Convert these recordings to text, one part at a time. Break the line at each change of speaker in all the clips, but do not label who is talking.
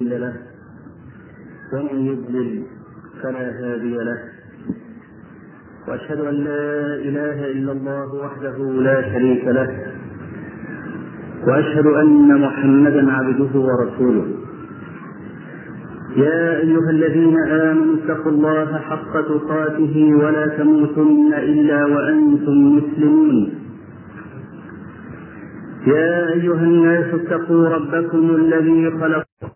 له ومن يضلل فلا هادي له. وأشهد أن لا إله إلا الله وحده لا شريك له. وأشهد أن محمدا عبده ورسوله. يا أيها الذين آمنوا اتقوا الله حق تقاته ولا تموتن إلا وأنتم مسلمون. يا أيها الناس اتقوا ربكم الذي خلقكم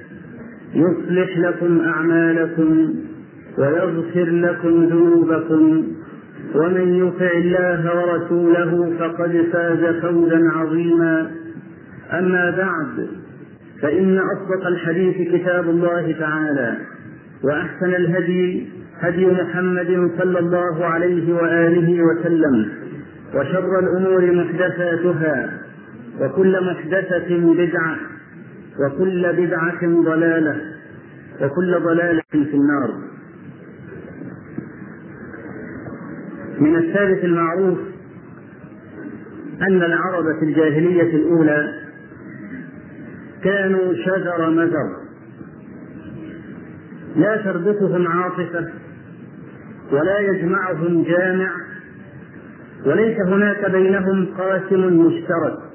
يصلح لكم أعمالكم ويغفر لكم ذنوبكم ومن يطع الله ورسوله فقد فاز فوزا عظيما. أما بعد فإن أصدق الحديث كتاب الله تعالى وأحسن الهدي هدي محمد صلى الله عليه وآله وسلم وشر الأمور محدثاتها وكل محدثة بدعة وكل بدعة ضلالة وكل ضلالة في النار. من الثالث المعروف أن العرب في الجاهلية الأولى كانوا شجر مزر لا تربطهم عاطفة ولا يجمعهم جامع وليس هناك بينهم قاسم مشترك.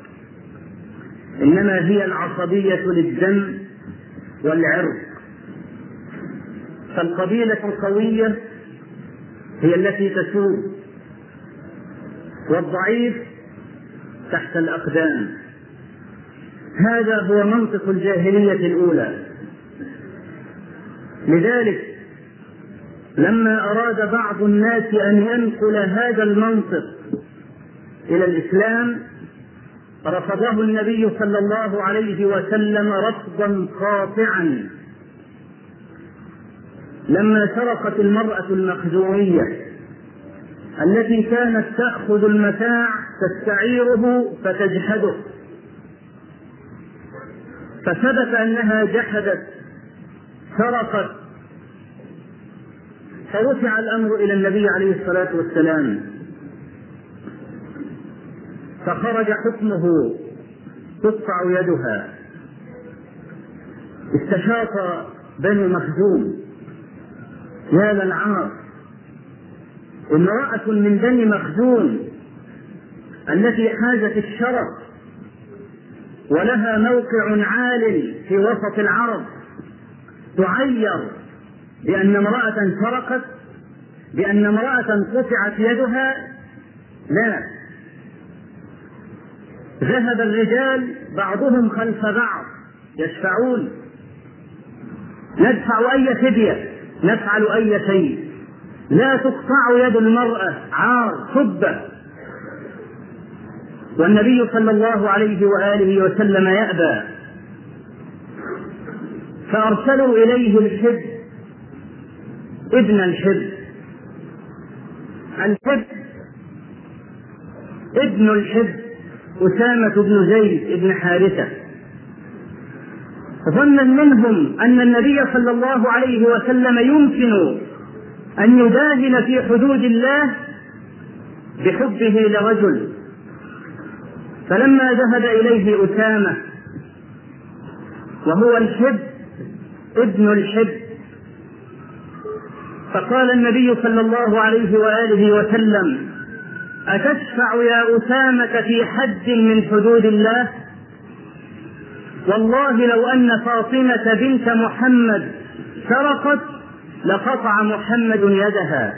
إنما هي العصبية للدم والعرق. فالقبيلة القوية هي التي تسود والضعيف تحت الأقدام. هذا هو منطق الجاهلية الأولى. لذلك لما أراد بعض الناس أن ينقل هذا المنطق إلى الإسلام رفضه النبي صلى الله عليه وسلم رفضا قاطعا. لما سرقت المرأة المخزومية التي كانت تأخذ المتاع تستعيره فتجحده. فثبت أنها جحدت سرقت. فرفع الأمر إلى النبي عليه الصلاة والسلام. فخرج حكمه تقطع يدها. استشاط بني مخزوم. يا للعار امرأة من بني مخزوم التي حازت الشرف ولها موقع عال في وسط العرب. تعير بأن امرأة سرقت بأن امرأة قطعت يدها. لا. ذهب الرجال بعضهم خلف بعض. يشفعون. ندفع أي فدية؟ نفعل أي شيء. لا تقطع يد المرأة عار خبة والنبي صلى الله عليه وآله وسلم يأبى. فأرسلوا إليه الحب. ابن الحب. الحب. ابن الحب. أسامة بن زيد بن حارثة. ظنا منهم أن النبي صلى الله عليه وسلم يمكن أن يداهن في حدود الله بحبه لرجل. فلما ذهب إليه أسامة وهو الحب ابن الحب فقال النبي صلى الله عليه وآله وسلم أتشفع يا أسامة في حد من حدود الله؟ والله لو أن فاطمة بنت محمد سرقت لقطع محمد يدها.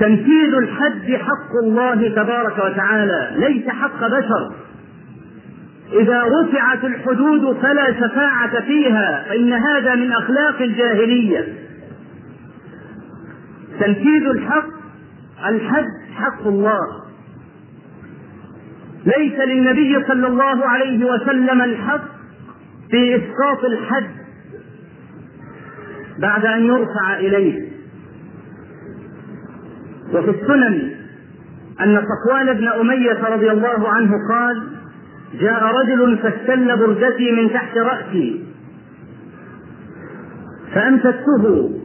تنفيذ الحد حق الله تبارك وتعالى ليس حق بشر. إذا رفعت الحدود فلا شفاعة فيها فإن هذا من أخلاق الجاهلية. تنفيذ الحق الحد حق الله ليس للنبي صلى الله عليه وسلم الحق في إسقاط الحد بعد أن يرفع إليه. وفي السنن أن صفوان بن أمية رضي الله عنه قال جاء رجل فاستل بردتي من تحت رأسي فأمسكته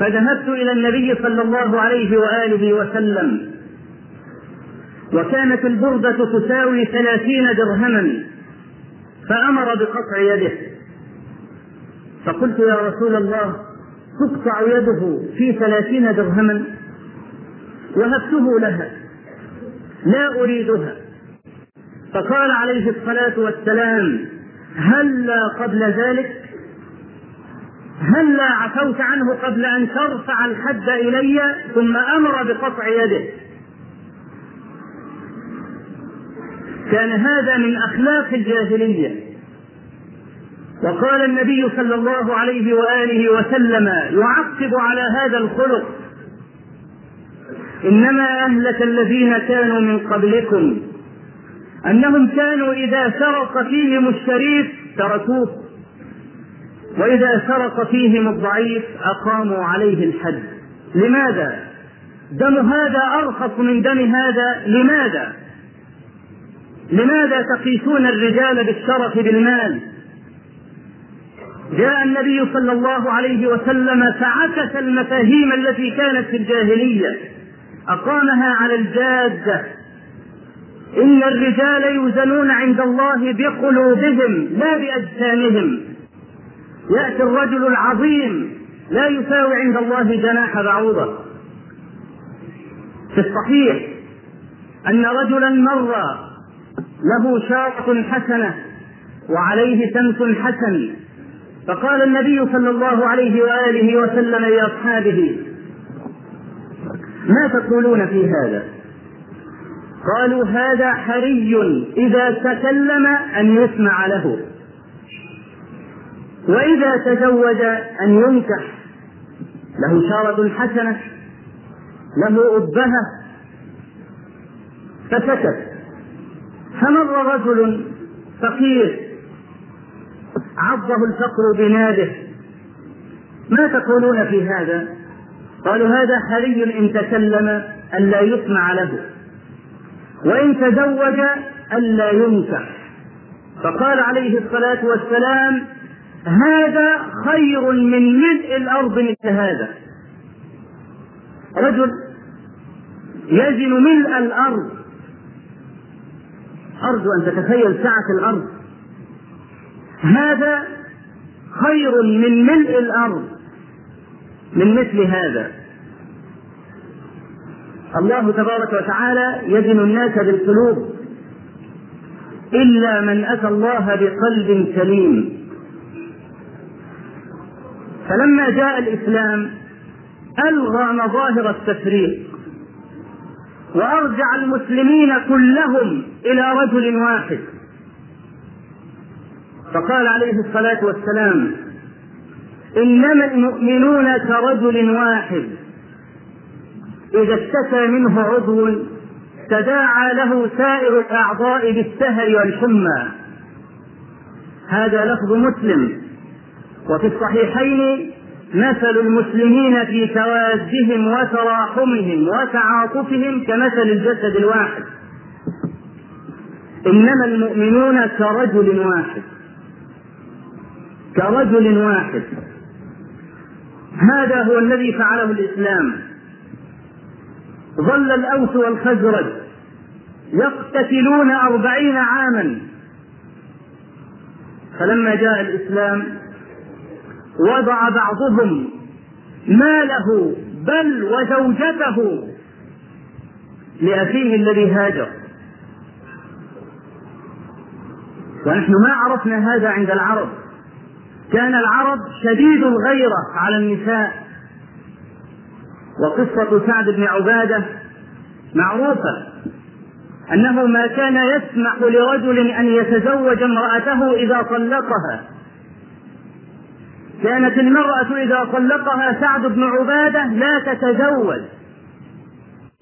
فذهبت إلى النبي صلى الله عليه وآله وسلم. وكانت البردة تساوي ثلاثين درهما فأمر بقطع يده. فقلت يا رسول الله تقطع يده في ثلاثين درهما؟ وهبته لها لا أريدها. فقال عليه الصلاة والسلام هلا قبل ذلك؟ هلا عفوت عنه قبل أن ترفع الحد إلي ثم أمر بقطع يده؟ كان هذا من أخلاق الجاهلية. وقال النبي صلى الله عليه وآله وسلم يعقب على هذا الخلق. إنما أهلك الذين كانوا من قبلكم. أنهم كانوا إذا سرق فيهم الشريف تركوه. وإذا سرق فيهم الضعيف أقاموا عليه الحد لماذا؟ دم هذا أرخص من دم هذا لماذا؟ لماذا تقيسون الرجال بالشرف بالمال؟ جاء النبي صلى الله عليه وسلم فعكس المفاهيم التي كانت في الجاهلية أقامها على الجادة إن الرجال يوزنون عند الله بقلوبهم لا بأجسامهم يأتي الرجل العظيم لا يساوي عند الله جناح بعوضة. في الصحيح أن رجلا مر له شاطة حسنة وعليه سمت حسن فقال النبي صلى الله عليه وآله وسلم لأصحابه ما تقولون في هذا؟ قالوا هذا حري إذا تكلم أن يسمع له. وإذا تزوج أن ينكح له شارة حسنة له أبهة فسكت. فمر رجل فقير عضه الفقر بناده. ما تقولون في هذا؟ قالوا هذا حري إن تكلم ألا يسمع له وإن تزوج ألا ينكح. فقال عليه الصلاة والسلام هذا خير من ملء الأرض مثل هذا. رجل يزن ملء الأرض. أرجو أن تتخيل سعة الأرض. هذا خير من ملء الأرض من مثل هذا. الله تبارك وتعالى يزن الناس بالقلوب. إلا من أتى الله بقلب سليم. فلما جاء الإسلام ألغى مظاهر التفريق وأرجع المسلمين كلهم إلى رجل واحد. فقال عليه الصلاة والسلام إنما المؤمنون كرجل واحد. إذا اشتكى منه عضو تداعى له سائر الأعضاء بالسهر والحمى. هذا لفظ مسلم. وفي الصحيحين مثل المسلمين في توادهم وتراحمهم وتعاطفهم كمثل الجسد الواحد. إنما المؤمنون كرجل واحد. كرجل واحد. هذا هو الذي فعله الإسلام. ظل الأوس والخزرج يقتتلون أربعين عاما. فلما جاء الإسلام وضع بعضهم ماله بل وزوجته لأخيه الذي هاجر. ونحن ما عرفنا هذا عند العرب. كان العرب شديد الغيرة على النساء. وقصة سعد بن عبادة معروفة أنه ما كان يسمح لرجل أن يتزوج امرأته إذا طلقها. كانت المرأة إذا طلقها سعد بن عبادة لا تتزوج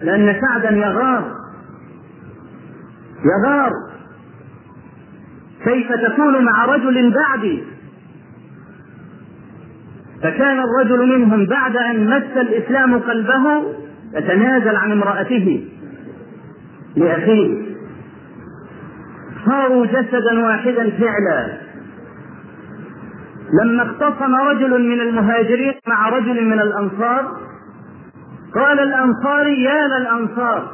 لأن سعدا يغار يغار. كيف تكون مع رجل بعدي؟ فكان الرجل منهم بعد أن مس الإسلام قلبه يتنازل عن امرأته لأخيه. صاروا جسدا واحدا فعلا. لما اختصم رجل من المهاجرين مع رجل من الأنصار. قال الأنصاري يا للأنصار.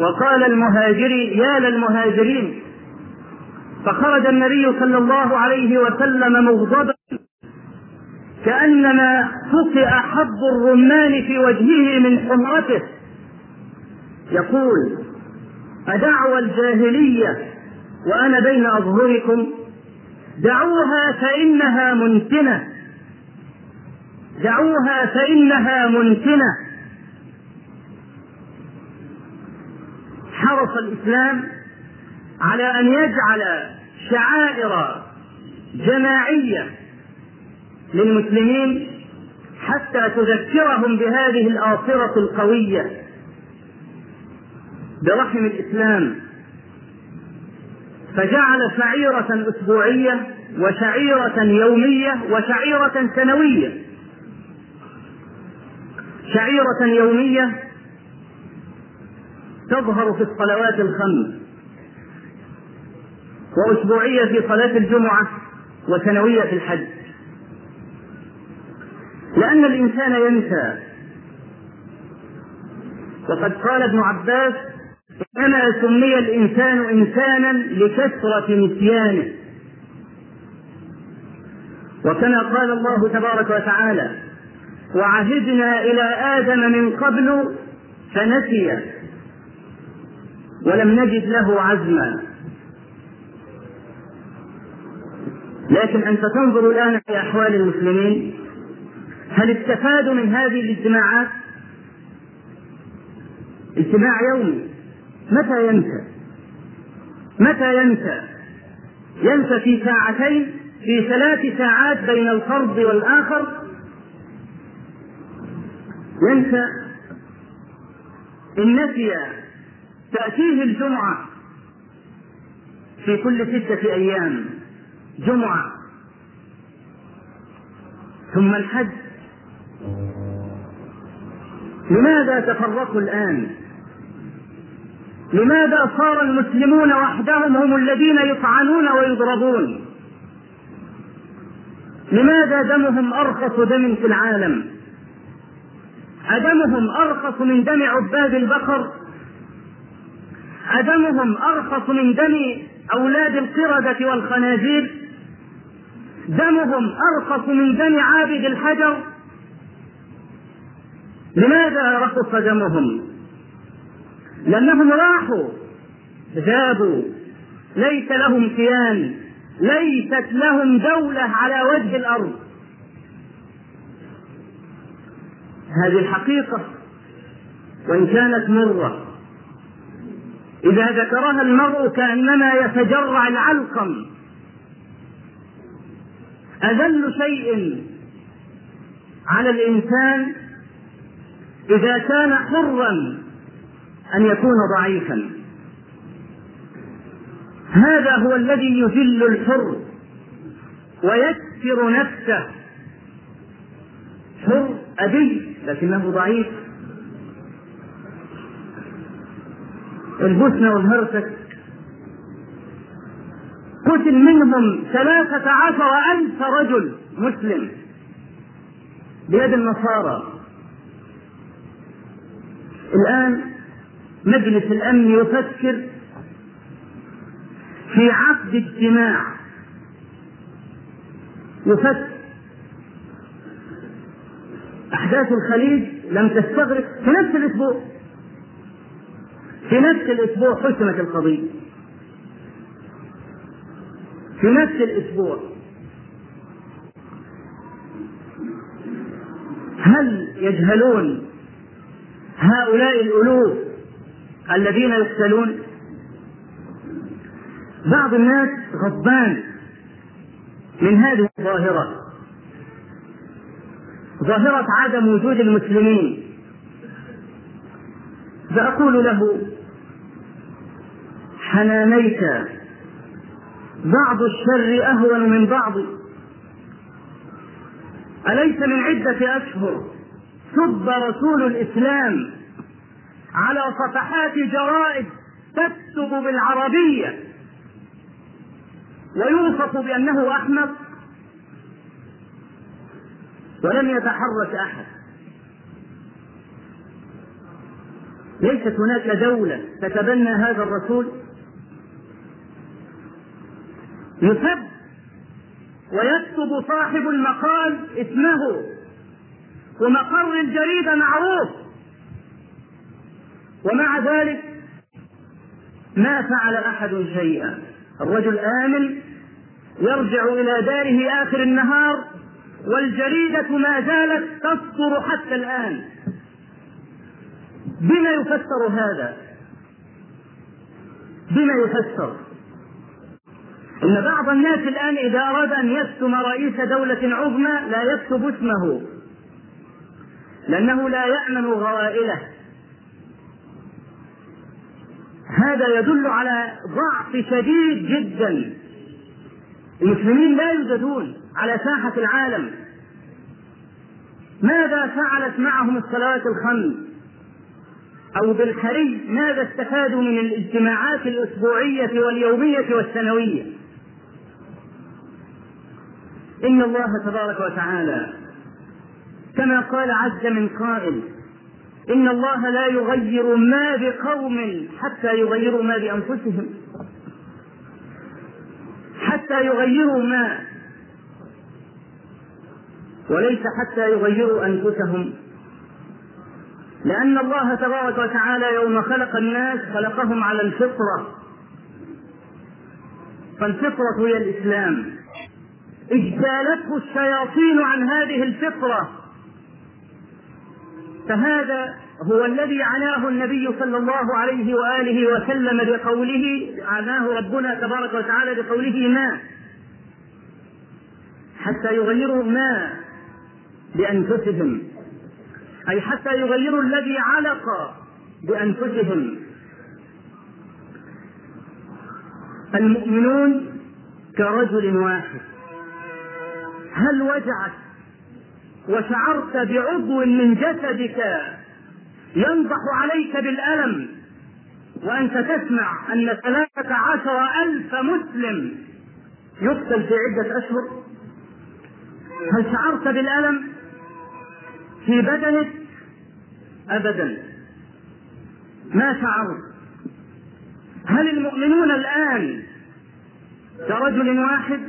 وقال المهاجري يا للمهاجرين. فخرج النبي صلى الله عليه وسلم مغضبا كأنما فقئ حب الرمان في وجهه من حمرته. يقول أدعوى الجاهلية وأنا بين أظهركم. دعوها فإنها منتنة دعوها فإنها منتنة حرص الإسلام على أن يجعل شعائر جماعية للمسلمين حتى تذكرهم بهذه الآصرة القوية. برحم الإسلام فجعل شعيرة أسبوعية وشعيرة يومية وشعيرة سنوية. شعيرة يومية تظهر في الصلوات الخمس وأسبوعية في صلاة الجمعة وسنوية في الحج. لأن الإنسان ينسى وقد قال ابن عباس إنما سمي الإنسان إنسانا لكثرة نسيانه. وكما قال الله تبارك وتعالى وعهدنا إلى آدم من قبل فنسي ولم نجد له عزما. لكن أنت تنظر الآن في أحوال المسلمين هل استفادوا من هذه الاجتماعات؟ اجتماع يومي. متى ينسى؟ متى ينسى؟ ينسى في ساعتين في ثلاث ساعات بين الفرد والآخر؟ ينسى. إن نسي تأتيه الجمعة في كل ستة أيام جمعة. ثم الحج. لماذا تفرقوا الآن؟ لماذا صار المسلمون وحدهم هم الذين يطعنون ويضربون؟ لماذا دمهم أرخص دم في العالم؟ أدمهم أرخص من دم عباد البقر؟ أدمهم أرخص من دم أولاد القردة والخنازير؟ دمهم أرخص من دم عابد الحجر؟ لماذا رخص دمهم؟ لأنهم راحوا ذابوا ليس لهم كيان ليست لهم دولة على وجه الأرض. هذه الحقيقة وإن كانت مرة. إذا ذكرها المرء كأنما يتجرع العلقم. أذل شيء على الإنسان إذا كان حرا. أن يكون ضعيفا. هذا هو الذي يذل الحر ويكسر نفسه. حر أبي لكنه ضعيف. البوسنة والهرسك قتل منهم ثلاثة عشر ألف رجل مسلم بيد النصارى. الآن مجلس الأمن يفكر في عقد اجتماع. يفكر. أحداث الخليج لم تستغرق في نفس الأسبوع. في نفس الأسبوع حسمت القضية. في نفس الأسبوع. هل يجهلون هؤلاء الألوف الذين يقتلون بعض الناس غضبان من هذه الظاهرة. ظاهرة عدم وجود المسلمين. فأقول له حنانيك. بعض الشر أهون من بعض. أليس من عدة أشهر؟ سب رسول الإسلام. على صفحات جرائد تكتب بالعربية. ويوصف بأنه أحمق ولم يتحرك أحد. ليست هناك دولة تتبنى هذا الرسول؟ يسب ويكتب صاحب المقال اسمه ومقر الجريدة معروف. ومع ذلك ما فعل أحد شيئا. الرجل آمن يرجع إلى داره آخر النهار والجريدة ما زالت تصدر حتى الآن. بما يفسر هذا؟ بما يفسر؟ إن بعض الناس الآن إذا أراد أن يكتم رئيس دولة عظمى لا يكتب اسمه لأنه لا يأمن غوائله هذا يدل على ضعف شديد جدا. المسلمين لا يوجدون على ساحة العالم. ماذا فعلت معهم الصلوات الخمس؟ أو بالخري ماذا استفادوا من الاجتماعات الأسبوعية واليومية والسنوية؟ إن الله تبارك وتعالى كما قال عز من قائل إن الله لا يغير ما بقوم حتى يغيروا ما بأنفسهم. حتى يغيروا ما. وليس حتى يغيروا أنفسهم. لأن الله تبارك وتعالى يوم خلق الناس خلقهم على الفطرة. فالفطرة هي الإسلام. اجتالته الشياطين عن هذه الفطرة. فهذا هو الذي عناه النبي صلى الله عليه وآله وسلم بقوله عناه ربنا تبارك وتعالى بقوله ما حتى يغيروا ما بأنفسهم. أي حتى يغيروا الذي علق بأنفسهم. المؤمنون كرجل واحد. هل وجعت وشعرت بعضو من جسدك ينضح عليك بالألم وأنت تسمع أن ثلاثة عشر ألف مسلم يقتل في عدة أشهر. هل شعرت بالألم في بدنك؟ أبدا. ما شعرت؟ هل المؤمنون الآن كرجل واحد؟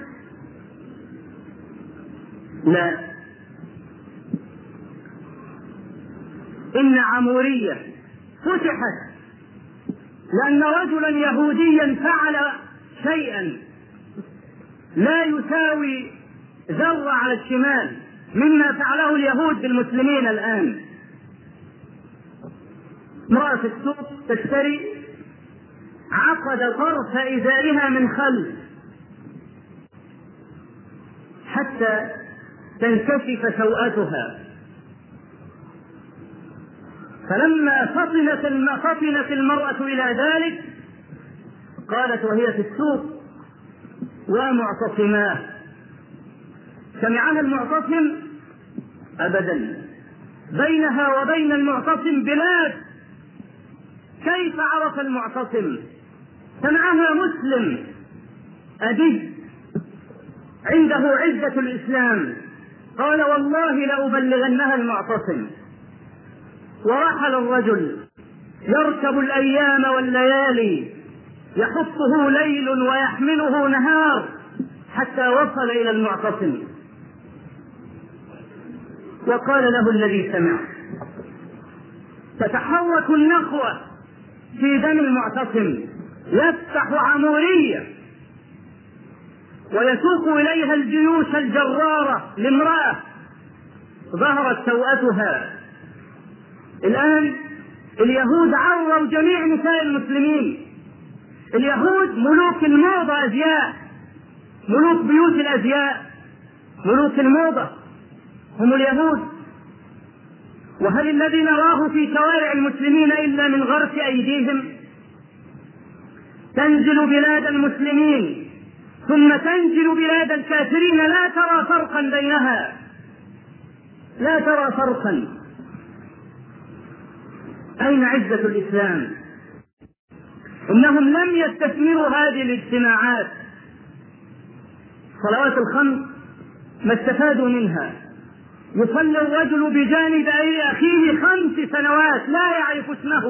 لا. إن عمورية فتحت لأن رجلا يهوديا فعل شيئا لا يساوي ذرة على الشمال مما فعله اليهود بالمسلمين الآن. امرأة في السوق تشتري عقد طرف إزارها من خلف حتى تنكشف سوءتها. فلما فطنت فطنت المرأة إلى ذلك قالت وهي في السوق ومعتصماه سمعها المعتصم أبدا بينها وبين المعتصم بلاد كيف عرف المعتصم؟ سمعها مسلم أدي عنده عزة الإسلام قال والله لأبلغنها المعتصم. ورحل الرجل يركب الأيام والليالي يحطه ليل ويحمله نهار حتى وصل إلى المعتصم. وقال له الذي سمع تتحرك النخوة في دم المعتصم يفتح عمورية ويسوق إليها الجيوش الجرارة لامرأة ظهرت سوءتها. الآن اليهود عروا جميع نساء المسلمين. اليهود ملوك الموضة أزياء. ملوك بيوت الأزياء. ملوك الموضة. هم اليهود. وهل الذي نراه في شوارع المسلمين إلا من غرس أيديهم؟ تنزل بلاد المسلمين. ثم تنزل بلاد الكافرين. لا ترى فرقا بينها. لا ترى فرقا. أين عزة الإسلام؟ إنهم لم يستثمروا هذه الاجتماعات. صلوات الخمس ما استفادوا منها. يصلي الرجل بجانب أخيه خمس سنوات لا يعرف اسمه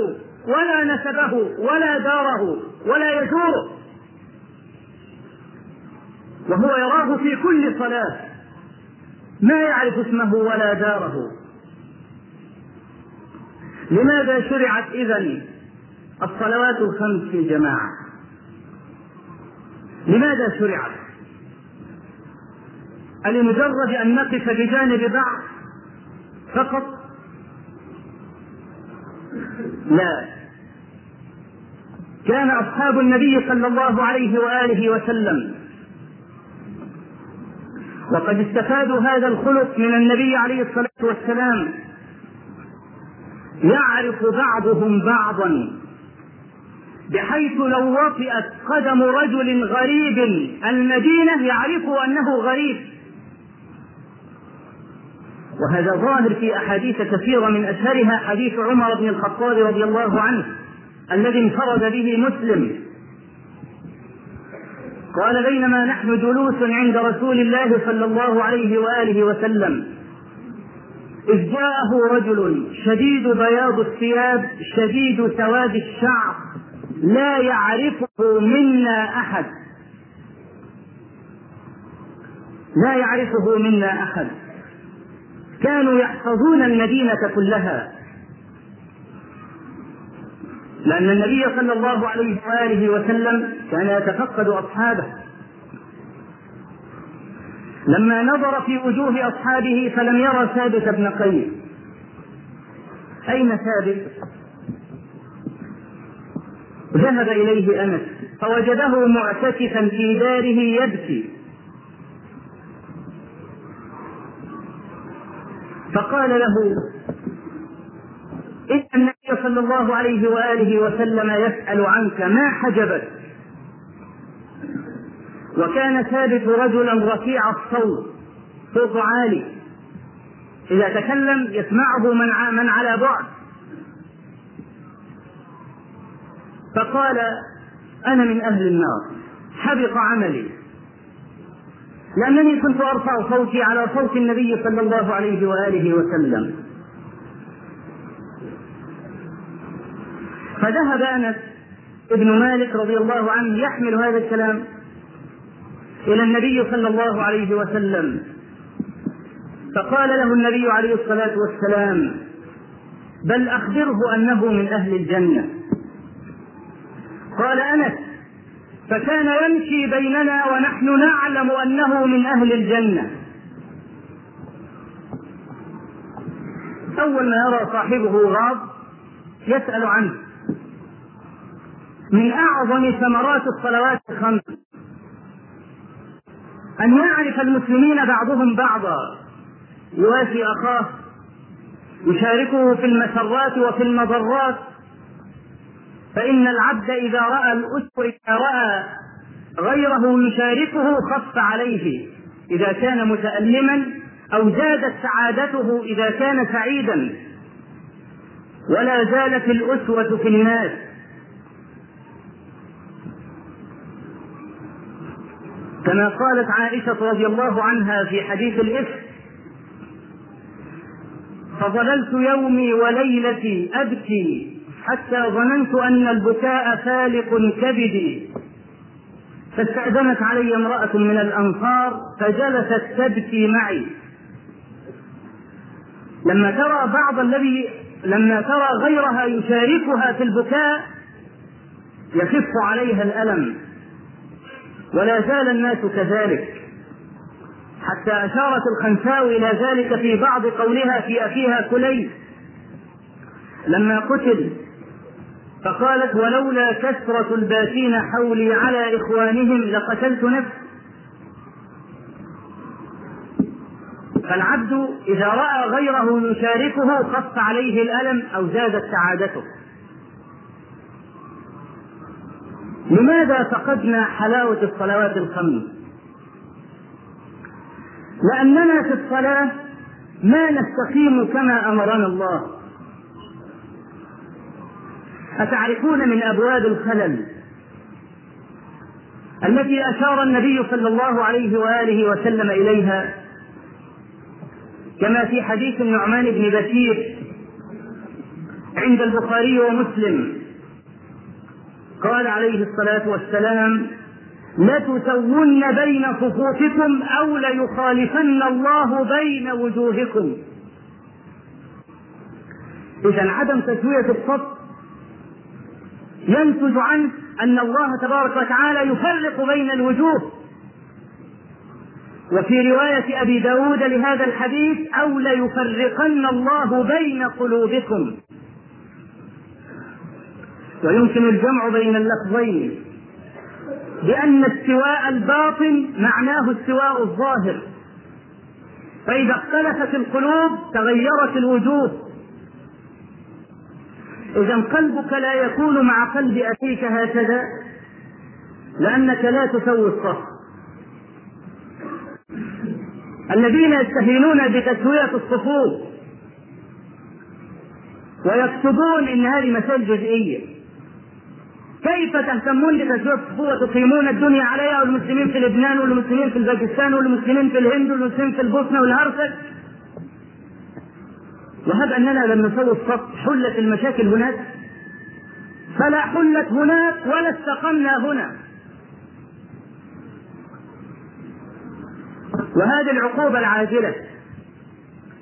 ولا نسبه ولا داره ولا يزوره وهو يراه في كل صلاة. ما يعرف اسمه ولا داره. لماذا شرعت إذا الصلوات الخمس في جماعة لماذا شرعت؟ ألمجرد أن نقف بجانب بعض فقط؟ لا. كان أصحاب النبي صلى الله عليه وآله وسلم وقد استفادوا هذا الخلق من النبي عليه الصلاة والسلام يعرف بعضهم بعضا. بحيث لو وطئت قدم رجل غريب المدينة يعرف أنه غريب. وهذا ظاهر في أحاديث كثيرة من أشهرها حديث عمر بن الخطاب رضي الله عنه الذي انفرد به مسلم. قال بينما نحن جلوس عند رسول الله صلى الله عليه وآله وسلم إذ جاءه رجل شديد بياض الثياب شديد سواد الشعر لا يعرفه منا أحد. لا يعرفه منا أحد. كانوا يحفظون المدينة كلها. لأن النبي صلى الله عليه وآله وسلم كان يتفقد أصحابه. لما نظر في وجوه أصحابه فلم يرى ثابت بن قيس. أين ثابت؟ ذهب إليه أنس فوجده معتكفا في داره يبكي. فقال له إن النبي صلى الله عليه وآله وسلم يسأل عنك ما حجبك؟ وكان ثابت رجلا رفيع الصوت صوت عالي. إذا تكلم يسمعه من من على بعد. فقال أنا من أهل النار حبط عملي. لأنني كنت أرفع صوتي على صوت النبي صلى الله عليه وآله وسلم. فذهب أنس ابن مالك رضي الله عنه يحمل هذا الكلام. إلى النبي صلى الله عليه وسلم. فقال له النبي عليه الصلاة والسلام بل أخبره أنه من أهل الجنة. قال أنس فكان يمشي بيننا ونحن نعلم أنه من أهل الجنة. أول ما يرى صاحبه غاض يسأل عنه. من أعظم ثمرات الصلوات الخمس. أن يعرف المسلمين بعضهم بعضا. يوافي أخاه يشاركه في المسرات وفي المضرات. فإن العبد إذا رأى الأسر إذا رأى غيره يشاركه خف عليه. إذا كان متألما أو زادت سعادته إذا كان سعيدا. ولا زالت الأسوة في الناس. كما قالت عائشة رضي الله عنها في حديث الإفك فظللت يومي وليلتي أبكي حتى ظننت أن البكاء فالق كبدي. فاستأذنت علي امرأة من الأنصار فجلست تبكي معي. لما ترى بعض الذي لما ترى غيرها يشاركها في البكاء يخف عليها الألم. ولا زال الناس كذلك. حتى أشارت الخنساء إلى ذلك في بعض قولها في أخيها كليب لما قتل فقالت ولولا كثرة الباكين حولي على إخوانهم لقتلت نفسي. فالعبد إذا رأى غيره يشاركه خف عليه الألم أو زادت سعادته. لماذا فقدنا حلاوة الصلوات الخمس؟ لأننا في الصلاة ما نستقيم كما أمرنا الله أتعرفون من أبواب الخلل التي أشار النبي صلى الله عليه وآله وسلم إليها كما في حديث النعمان بن بشير عند البخاري ومسلم قال عليه الصلاة والسلام لتسون بين صفوفكم أو ليخالفن الله بين وجوهكم. اذا عدم تسوية الصف ينتج عنه أن الله تبارك وتعالى يفرق بين الوجوه. وفي رواية أبي داود لهذا الحديث أو ليفرقن الله بين قلوبكم. ويمكن الجمع بين اللفظين لأن استواء الباطن معناه استواء الظاهر. فإذا اختلفت القلوب تغيرت الوجوه. إذا قلبك لا يكون مع قلب أخيك هكذا لأنك لا تسوي الصف. الذين يستهينون بتسوية الصفوف ويكتبون إن هذه مسائل جزئية. كيف تهتمون بتسوية الصفوف وتقيمون الدنيا عليها والمسلمين في لبنان والمسلمين في باكستان والمسلمين في الهند والمسلمين في البوسنة والهرسك؟ وهب أننا لم نسوي الصف حلت المشاكل هناك. فلا حلت هناك ولا استقمنا هنا. وهذه العقوبة العاجلة.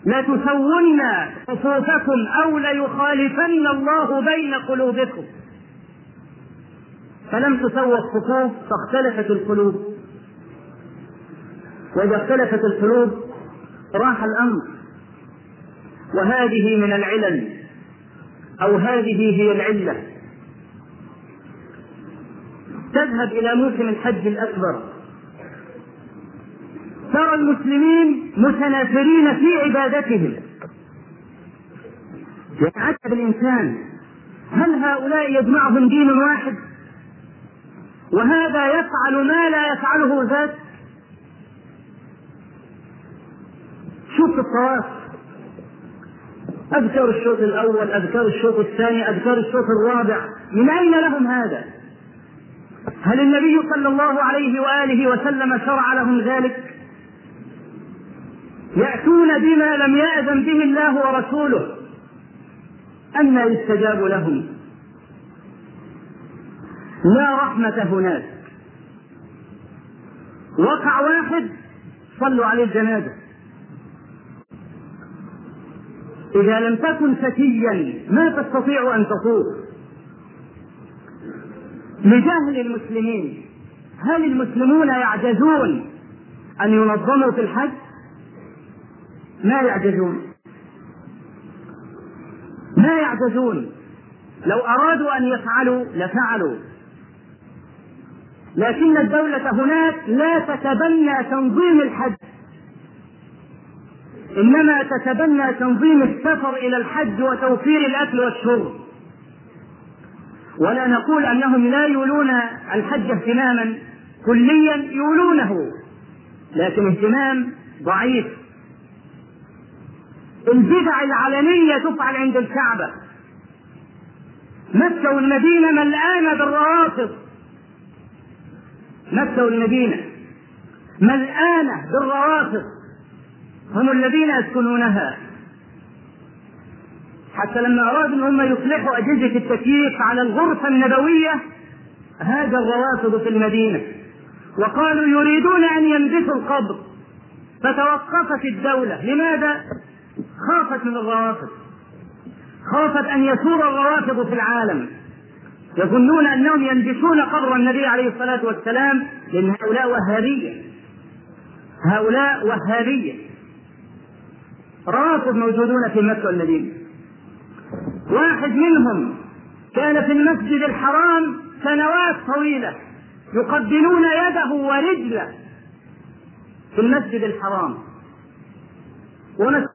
لتسون صفوفكم أو ليخالفن الله بين قلوبكم. فلم تسوى الصفوف فاختلفت القلوب. وإذا اختلفت القلوب راح الأمر. وهذه من العلل أو هذه هي العلة. تذهب إلى موسم الحج الأكبر. ترى المسلمين متنافرين في عبادتهم. يتعجب الإنسان. هل هؤلاء يجمعهم دين واحد؟ وهذا يفعل ما لا يفعله ذاك. شوف الطواف أذكر الشوط الأول أذكر الشوط الثاني أذكر الشوط الرابع. من أين لهم هذا؟ هل النبي صلى الله عليه وآله وسلم شرع لهم ذلك؟ يأتون بما لم يأذن به الله ورسوله. أن يستجاب لهم. لا رحمة هناك. وقع واحد صلوا عليه الجنازة. إذا لم تكن فتيا ما تستطيع أن تطوف لجهل المسلمين هل المسلمون يعجزون أن ينظموا في الحج؟ ما يعجزون. ما يعجزون. لو أرادوا أن يفعلوا لفعلوا. لكن الدولة هناك لا تتبنى تنظيم الحج. إنما تتبنى تنظيم السفر إلى الحج وتوفير الأكل والشرب. ولا نقول أنهم لا يولون الحج اهتماما كليا يولونه لكن اهتمام ضعيف. البدع العلنية تفعل عند الكعبة. مكة والمدينة ملآنة بالروافض. مكة والمدينة ملآنة بالروافض. هم الذين يسكنونها. حتى لما أرادوا أن هم يصلحوا أجهزة التكييف على الغرفة النبوية هاجر الروافض في المدينة. وقالوا يريدون أن ينبتوا القبر. فتوقفت الدولة. لماذا؟ خافت من الروافض. خافت أن يثور الروافض في العالم. يظنون أنهم ينبشون قبر النبي عليه الصلاة والسلام لأن هؤلاء وهابية. هؤلاء وهابية. روافض موجودون في مكة والمدينة. واحد منهم كان في المسجد الحرام سنوات طويلة يقبلون يده ورجله في المسجد الحرام. وما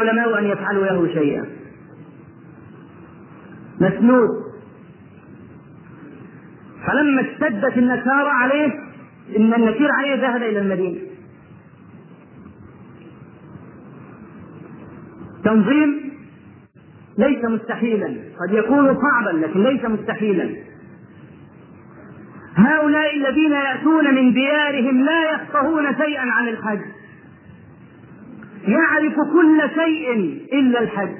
العلماء أن يفعلوا له شيئا. مسنود. فلما اشتدت النكارة عليه إن النكير عليه ذهب إلى المدينة. تنظيم ليس مستحيلا. قد يكون صعبا لكن ليس مستحيلا. هؤلاء الذين يأتون من ديارهم لا يفقهون شيئا عن الحج. يعرف كل شيء إلا الحج.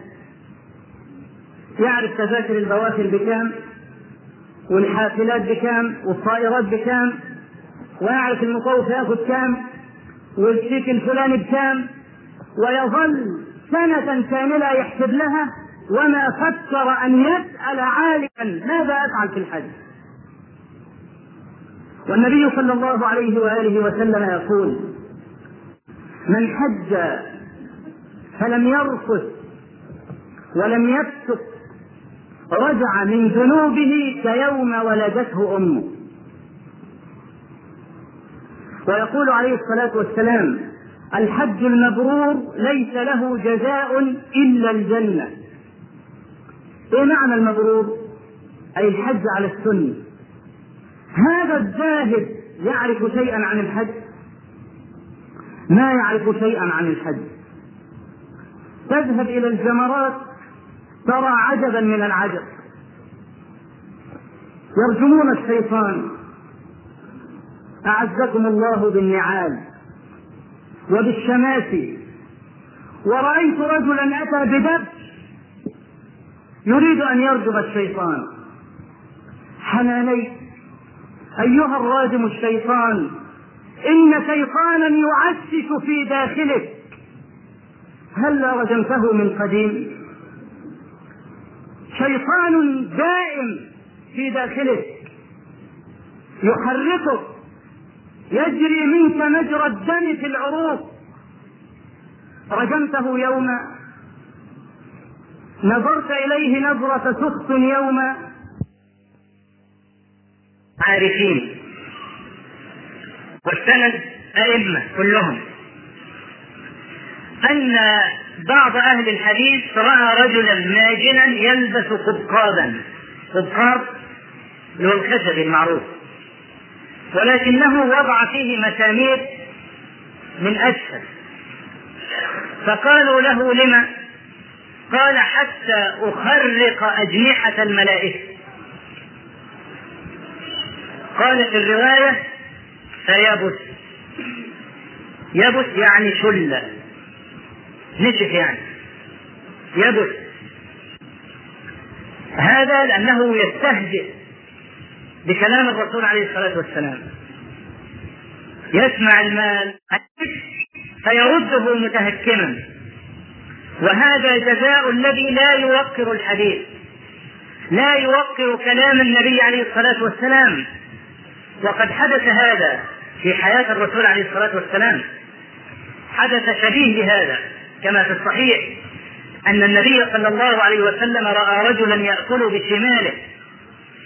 يعرف تذاكر البوافل بكام؟ والحافلات بكام؟ والطائرات بكام؟ ويعرف المطوف يأخذ كام؟ والشيك الفلاني بكام؟ ويظل سنة كاملة يحسب لها وما فكر أن يسأل عالما ماذا أفعل في الحج والنبي صلى الله عليه وآله وسلم يقول من حج فلم يرفث ولم يفسق رجع من ذنوبه كيوم ولدته أمه. ويقول عليه الصلاة والسلام الحج المبرور ليس له جزاء إلا الجنة. إيه معنى المبرور؟ أي الحج على السنة. هذا الزاهد يعرف شيئا عن الحج؟ ما يعرف شيئا عن الحج. تذهب إلى الجمرات ترى عجبا من العجب. يرجمون الشيطان. أعزكم الله بالنعال وبالشماسي ورأيت رجلا أتى بدبش يريد أن يرجم الشيطان. حنانيت أيها الراجم الشيطان إن شيطانا يعسس في داخلك هلا رجمته من قديم؟ شيطان دائم في داخلك يحركك يجري منك مجرى الدم في العروق. رجمته يوما نظرت إليه نظرة سخط يوما عارفين. والسند أئمة كلهم. أن بعض أهل الحديث رأى رجلا ماجنا يلبس قبقابا قبقاب اللي هو الخشب المعروف. ولكنه وضع فيه مسامير من أسفل. فقالوا له لما؟ قال حتى أخرق أجنحة الملائكة. قال في الرواية فيبس يبس يعني شلة. نشف يعني. يبث هذا لأنه يستهزئ بكلام الرسول عليه الصلاة والسلام. يسمع المال فيرده متهكما. وهذا جزاء الذي لا يوقر الحديث. لا يوقر كلام النبي عليه الصلاة والسلام. وقد حدث هذا في حياة الرسول عليه الصلاة والسلام. حدث شبيه لهذا كما في الصحيح أن النبي صلى الله عليه وسلم رأى رجلا يأكل بشماله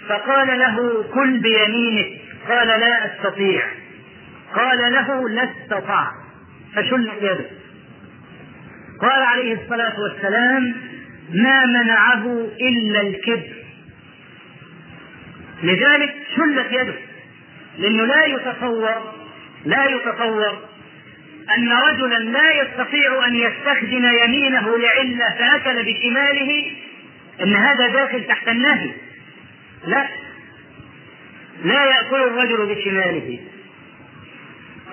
فقال له كل بيمينك قال لا أستطيع قال له لا أستطاع فشلت يده. قال عليه الصلاة والسلام ما منعه إلا الكبر. لذلك شلت يده لأنه لا يتصور لا يتصور أن رجلا لا يستطيع أن يستخدم يمينه لعلة فأكل بشماله أن هذا داخل تحت النهي. لا. لا يأكل الرجل بشماله.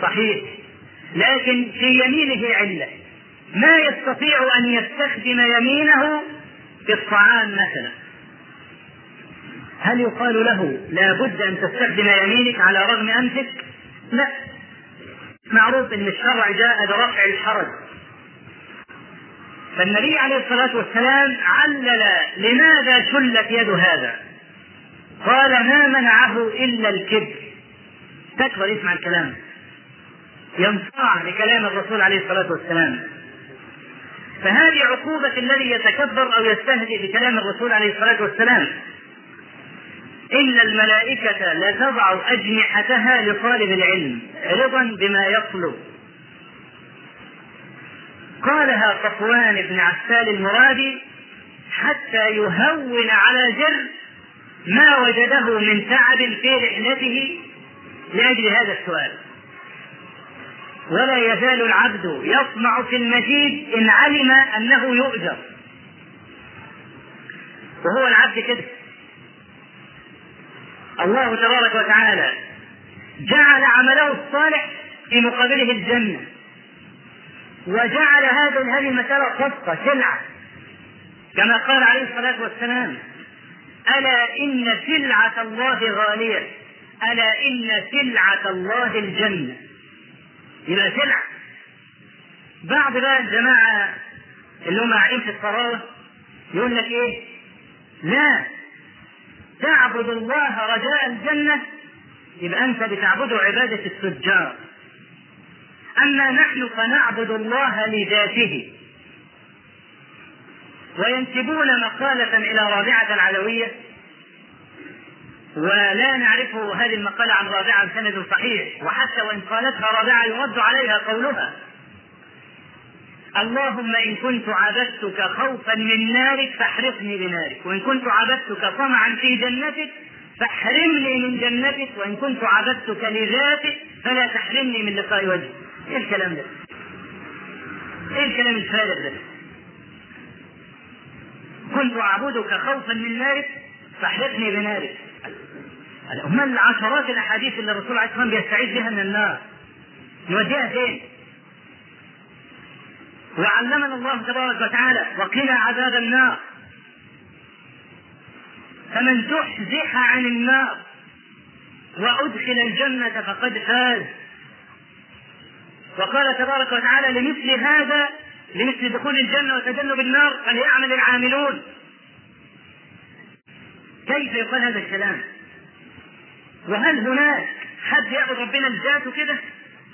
صحيح. لكن في يمينه علة. ما يستطيع أن يستخدم يمينه في الطعام مثلا. هل يقال له لا بد أن تستخدم يمينك على رغم أنفك؟ لا. معروف إن الشرع جاء برفع الحرج. فالنبي عليه الصلاة والسلام علل لماذا شلت يد هذا؟ قال ما منعه إلا الكبر تكبر يسمع الكلام. ينصاع لكلام الرسول عليه الصلاة والسلام. فهذه عقوبة الذي يتكبر أو يستهزئ بكلام الرسول عليه الصلاة والسلام. إن الملائكة لتضع أجنحتها لطالب العلم رضا بما يطلب. قالها صفوان بن عسال المرادي حتى يهون على جر ما وجده من تعب في رحلته لأجل هذا السؤال. ولا يزال العبد يطمع في المزيد إن علم أنه يؤجر. وهو العبد كده الله تبارك وتعالى جعل عمله الصالح في مقابله الجنة. وجعل هذا هذه المسألة صفقة سلعة كما قال عليه الصلاة والسلام ألا إن سلعة الله غالية ألا إن سلعة الله الجنة. يبقى سلعة بعض بقى الجماعة اللي هم قاعدين في الصلاة يقول لك إيه؟ لا تعبد الله رجاء الجنة يبقى أنت بتعبده عبادة التجار. أما نحن فنعبد الله لذاته. وينسبون مقالة إلى رابعة العلوية ولا نعرف هذه المقالة عن رابعة بسند صحيح وحتى وإن قالتها رابعة يرد عليها قولها. اللهم إن كنت عبدتك خوفا من نارك فاحرقني بنارك وإن كنت عبدتك طمعا في جنتك فاحرمني من جنتك وإن كنت عبدتك لذاتك فلا تحرمني من لقاء وجهك إيه الكلام ده؟ إيه الكلام الفارغ ده؟ كنت أعبدك خوفا من نارك فاحرقني بنارك امال العشرات الأحاديث اللي الرسول عليه الصلاة والسلام بيستعيذ بها من النار نوديها فين؟ وعلمنا الله تبارك وتعالى وقنا عذاب النار فمن زحزح عن النار وأدخل الجنة فقد فاز وقال تبارك وتعالى لمثل هذا لمثل دخول الجنة وتجنب النار فليعمل العاملون كيف يقال هذا الكلام؟ وهل هناك حد يعبد ربنا لذاته كده؟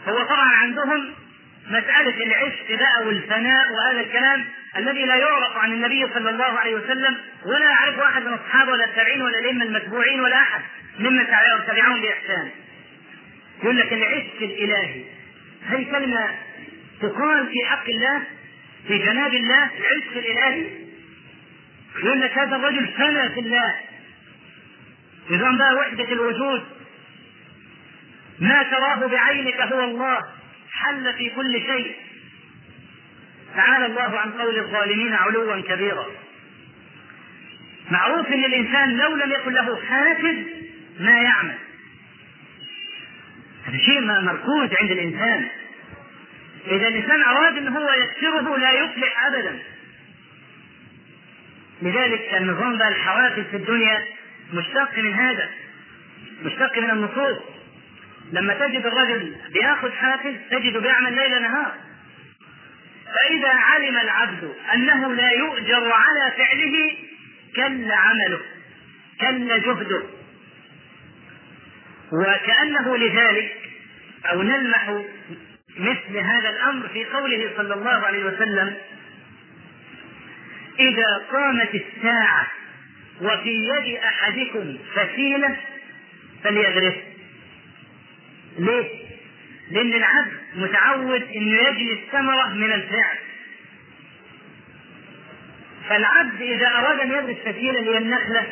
هو طبعا عندهم مسألة العشق بقى والفناء وهذا الكلام الذي لا يعرف عن النبي صلى الله عليه وسلم ولا يعرف أحد من الصحابة ولا التابعين ولا الأئمة المتبوعين ولا أحد ممن تبعهم بإحسان. يقول لك العشق الإلهي. هذه كلمة تقال في حق الله في جناب الله العشق الإلهي. يقول لك هذا الرجل فنى في الله. نظام بقى وحدة الوجود. ما تراه بعينك هو الله. حل في كل شيء. تعالى الله عن قول الظالمين علوا كبيرا. معروف إن الإنسان لو لم يكن له حافز ما يعمل. هذا شيء مركوز عند الإنسان. إذا الإنسان أراد ان هو يكسره لا يفلح ابدا. لذلك النظام بقى الحوافز في الدنيا مشتق من هذا مشتق من النصوص. لما تجد الرجل بيأخذ حافز تجد بيعمل ليل نهار. فإذا علم العبد أنه لا يؤجر على فعله كل عمله كل جهده. وكأنه لذلك أو نلمح مثل هذا الأمر في قوله صلى الله عليه وسلم إذا قامت الساعة وفي يد أحدكم فسيلة فليغرس. ليه؟ لأن العبد متعود أنه يجني الثمرة من الفعل فالعبد إذا أراد أن فسيلة اللي هي النخلة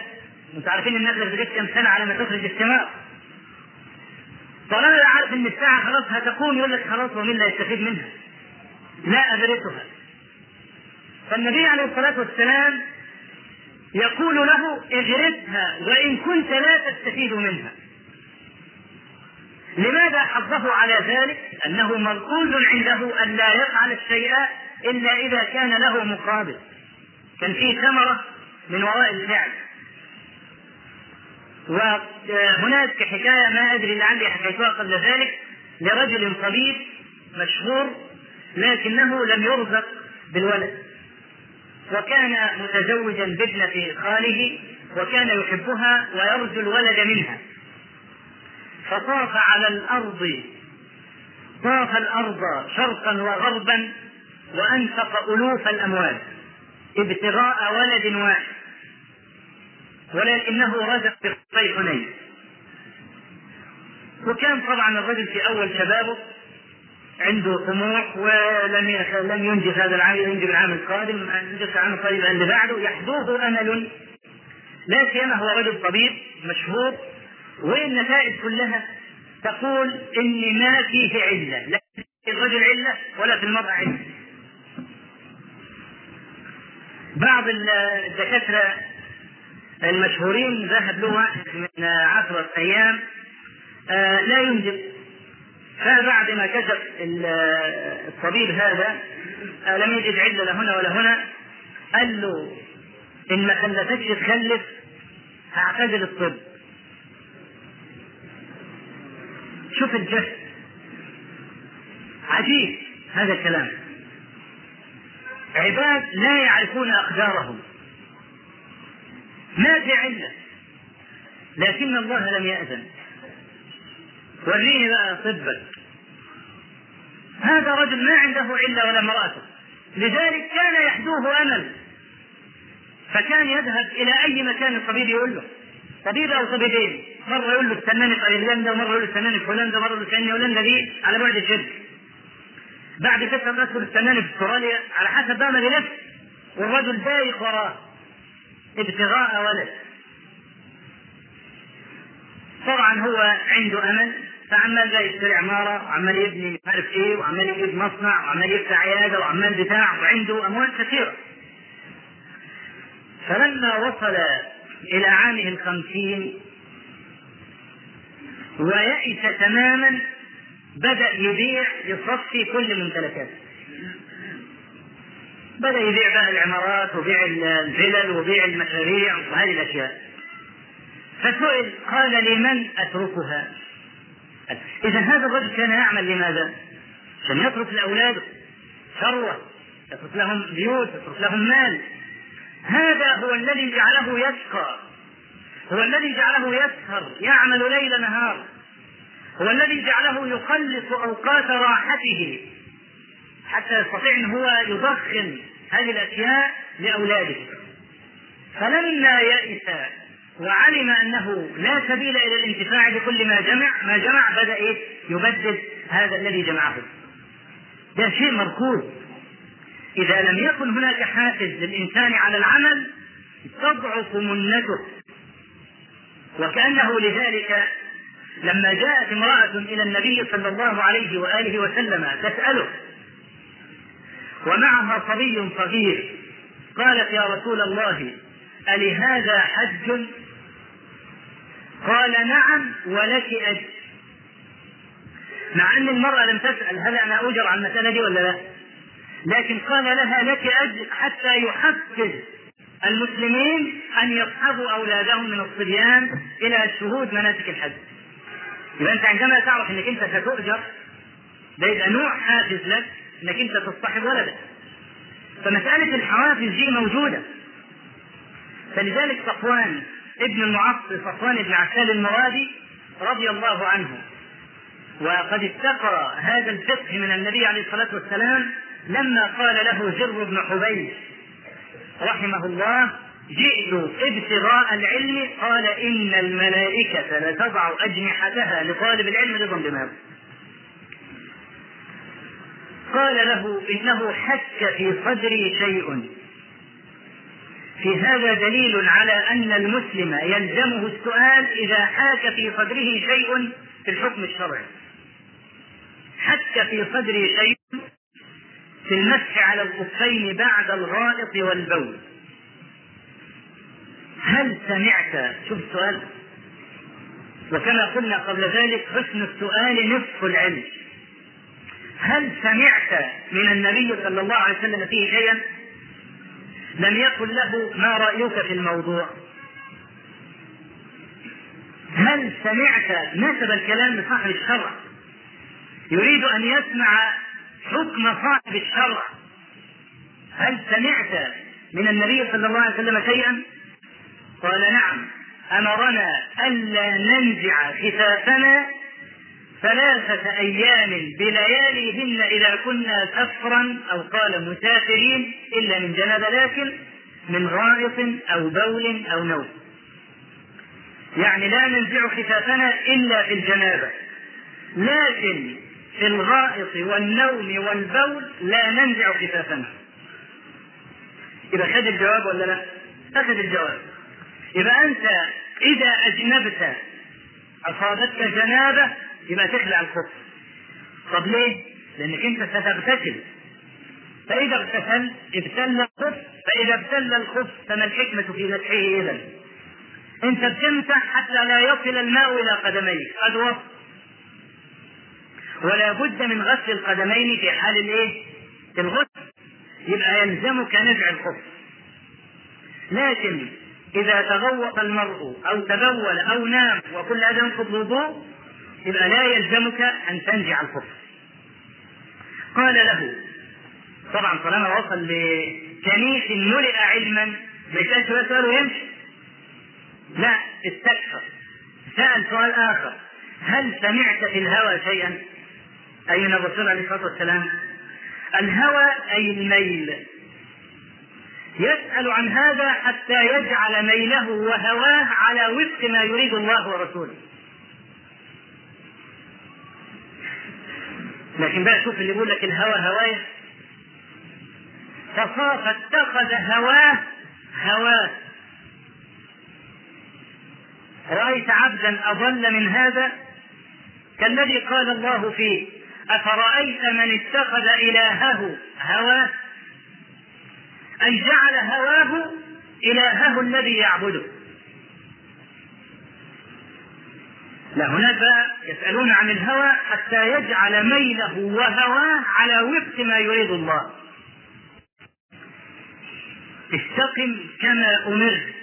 أنتم عارفين النخلة بتجد كم سنة على ما تخرج الثمار طالما عارف إن الساعة خلاص هتقوم يقول لك خلاص ومين لا يستفيد منها؟ لا أغرسها. فالنبي عليه الصلاة والسلام يقول له اغرسها وإن كنت لا تستفيد منها. لماذا حضه على ذلك؟ أنه مركوز عنده أن لا يفعل الشيء إلا إذا كان له مقابل. كان فيه ثمرة من وراء الفعل. وهناك حكاية ما أدري لعلي حكيتها قبل ذلك لرجل طبيب مشهور لكنه لم يرزق بالولد وكان متزوجا بابنة خاله وكان يحبها ويرجو الولد منها فطاف على الأرض. طاف الأرض شرقا وغربا وأنفق ألوف الأموال ابتغاء ولد واحد. ولكنه رزق بقطي حنين وكان طبعا الرجل في أول شبابه عنده طموح ولم لم ينجز هذا العام ينجز العام القادم ينجز العام القادم اللي بعده يحدوه أمل لا سيما هو رجل طبيب مشهور والنتائج كلها تقول ان ما فيه علة الرجل علة ولا في المرأة علة. بعض الدكاترة المشهورين ذهب له واحد من عشرة أيام آه، لا ينجب. فبعد ما كشف الطبيب هذا آه، لم يجد علة لا هنا ولا هنا قال له إن ما خلفتكش تخلف هعتزل الطب. شوف الجهل. عجيب هذا الكلام. عباد لا يعرفون أقدارهم. ما في علة. لكن الله لم يأذن. وريني بقى طبك هذا رجل ما عنده علة ولا امرأته. لذلك كان يحدوه أمل. فكان يذهب إلى أي مكان الطبيب يقول له. طبيب أو طبيبين مرة يقول له استناني في ايرلندا ومرة يقول له استناني في هولندا له استناني هولندا دي على بعد الجد. بعد فترة اشهر استناني في استراليا على حسب بقى ما بيلف. والرجل دايخ وراه. ابتغاء ولد. طبعا هو عنده أمل فعمال بقى يشتري عمارة وعمال يبني مش عارف إيه وعمال يجيب مصنع وعمال يفتح عيادة وعمال بتاع وعنده أموال كثيرة. فلما وصل إلى عامه الخمسين ويئس تماما بدأ يبيع يصفي كل ممتلكاته بدأ يبيع بقى العمارات وبيع الفلل وبيع المشاريع وهذه الأشياء. فسئل قال لمن أتركها؟ إذا هذا الرجل كان يعمل لماذا؟ عشان يترك لأولاده ثروة يترك لهم بيوت يترك لهم مال. هذا هو الذي جعله يشقى هو الذي جعله يسهر يعمل ليل نهار. هو الذي جعله يخلص أوقات راحته. حتى يستطيع إن هو يضخم هذه الأشياء لأولاده. فلما يئس وعلم أنه لا سبيل إلى الانتفاع بكل ما جمع ما جمع بدأ إيه؟ يبدد هذا الذي جمعه. ده شيء مركوز. إذا لم يكن هناك حافز للإنسان على العمل تضعف منته. وكأنه لذلك لما جاءت امرأة إلى النبي صلى الله عليه وآله وسلم تسأله ومعها صبي صغير قالت يا رسول الله ألهذا حج؟ قال نعم ولك أجر. مع أن المرأة لم تسأل هل أنا أجر عن المسألة دي ولا لا؟ لكن قال لها لك أجر حتى يحفز المسلمين أن يصحبوا أولادهم من الصبيان إلى شهود مناسك الحج. يبقى أنت عندما تعرف أنك أنت ستؤجر ده يبقى نوع حافز لك أنك أنت تصطحب ولدك. فمسألة الحوافز دي موجودة. فلذلك صفوان ابن المعصر صفوان بن عسال المرادي رضي الله عنه وقد استقرأ هذا الفقه من النبي عليه الصلاة والسلام لما قال له جر بن حبيش رحمه الله جئت ابتغاء العلم؟ قال إن الملائكة لتضع أجنحتها لطالب العلم رضا بما قال له إنه حك في صدري شيء. في هذا دليل على أن المسلم يلزمه السؤال إذا حاك في صدره شيء في الحكم الشرعي. حك في صدره شيء في المسح على الخفين بعد الغائط والبول. هل سمعت؟ شوف السؤال. وكما قلنا قبل ذلك حسن السؤال نصف العلم. هل سمعت من النبي صلى الله عليه وسلم فيه شيئا؟ لم يقل له ما رأيك في الموضوع. هل سمعت نسب الكلام لصاحب الشرع؟ يريد أن يسمع حكم صاحب الشرع. هل سمعت من النبي صلى الله عليه وسلم شيئا؟ قال نعم. أمرنا ألا ننزع خفافنا ثلاثة أيام بلياليهن إذا كنا سفرا أو قال مسافرين إلا من جنابة لكن من غائط أو بول أو نوم. يعني لا ننزع خفافنا إلا في الجنابة. لكن في الغائط والنوم والبول لا ننزع خفافنا يبقى خد الجواب ولا لا؟ أخذ الجواب. يبقى أنت إذا أجنبت أصابتك جنابة يبقى تخلع الخف طب ليه؟ لأنك أنت ستغتسل. فإذا اغتسل ابتل الخف فإذا ابتل الخف فما الحكمة في مسحه إذا؟ أنت بتمسح حتى لا يصل الماء إلى قدميك. قد وصل. ولا بد من غسل القدمين في حال الايه؟ الغسل. يبقى يلزمك نزع الخف لكن إذا تغوط المرء أو تبول أو نام وكل هذا ينقض الوضوء يبقى لا يلزمك أن تنزع الخف قال له طبعا طالما وصل لكنيس ملئ علما ما يسألش سؤال ويمشي. لا استكثر. سأل سؤال آخر. هل سمعت في الهوى شيئا؟ أي من الرسول عليه الصلاة والسلام الهوى أي الميل يسأل عن هذا حتى يجعل ميله وهواه على وفق ما يريد الله ورسوله. لكن بقى شوف اللي يقول لك الهوى هواية. فصاف اتخذ هواه هواه. رأيت عبدا أضل من هذا؟ كالذي قال الله فيه أفرأيت من اتخذ إلهه هواه أي جعل هواه إلهه الذي يعبده. لا هناك يسألون عن الهوى حتى يجعل ميله وهواه على وفق ما يريد الله. استقم كما أمرت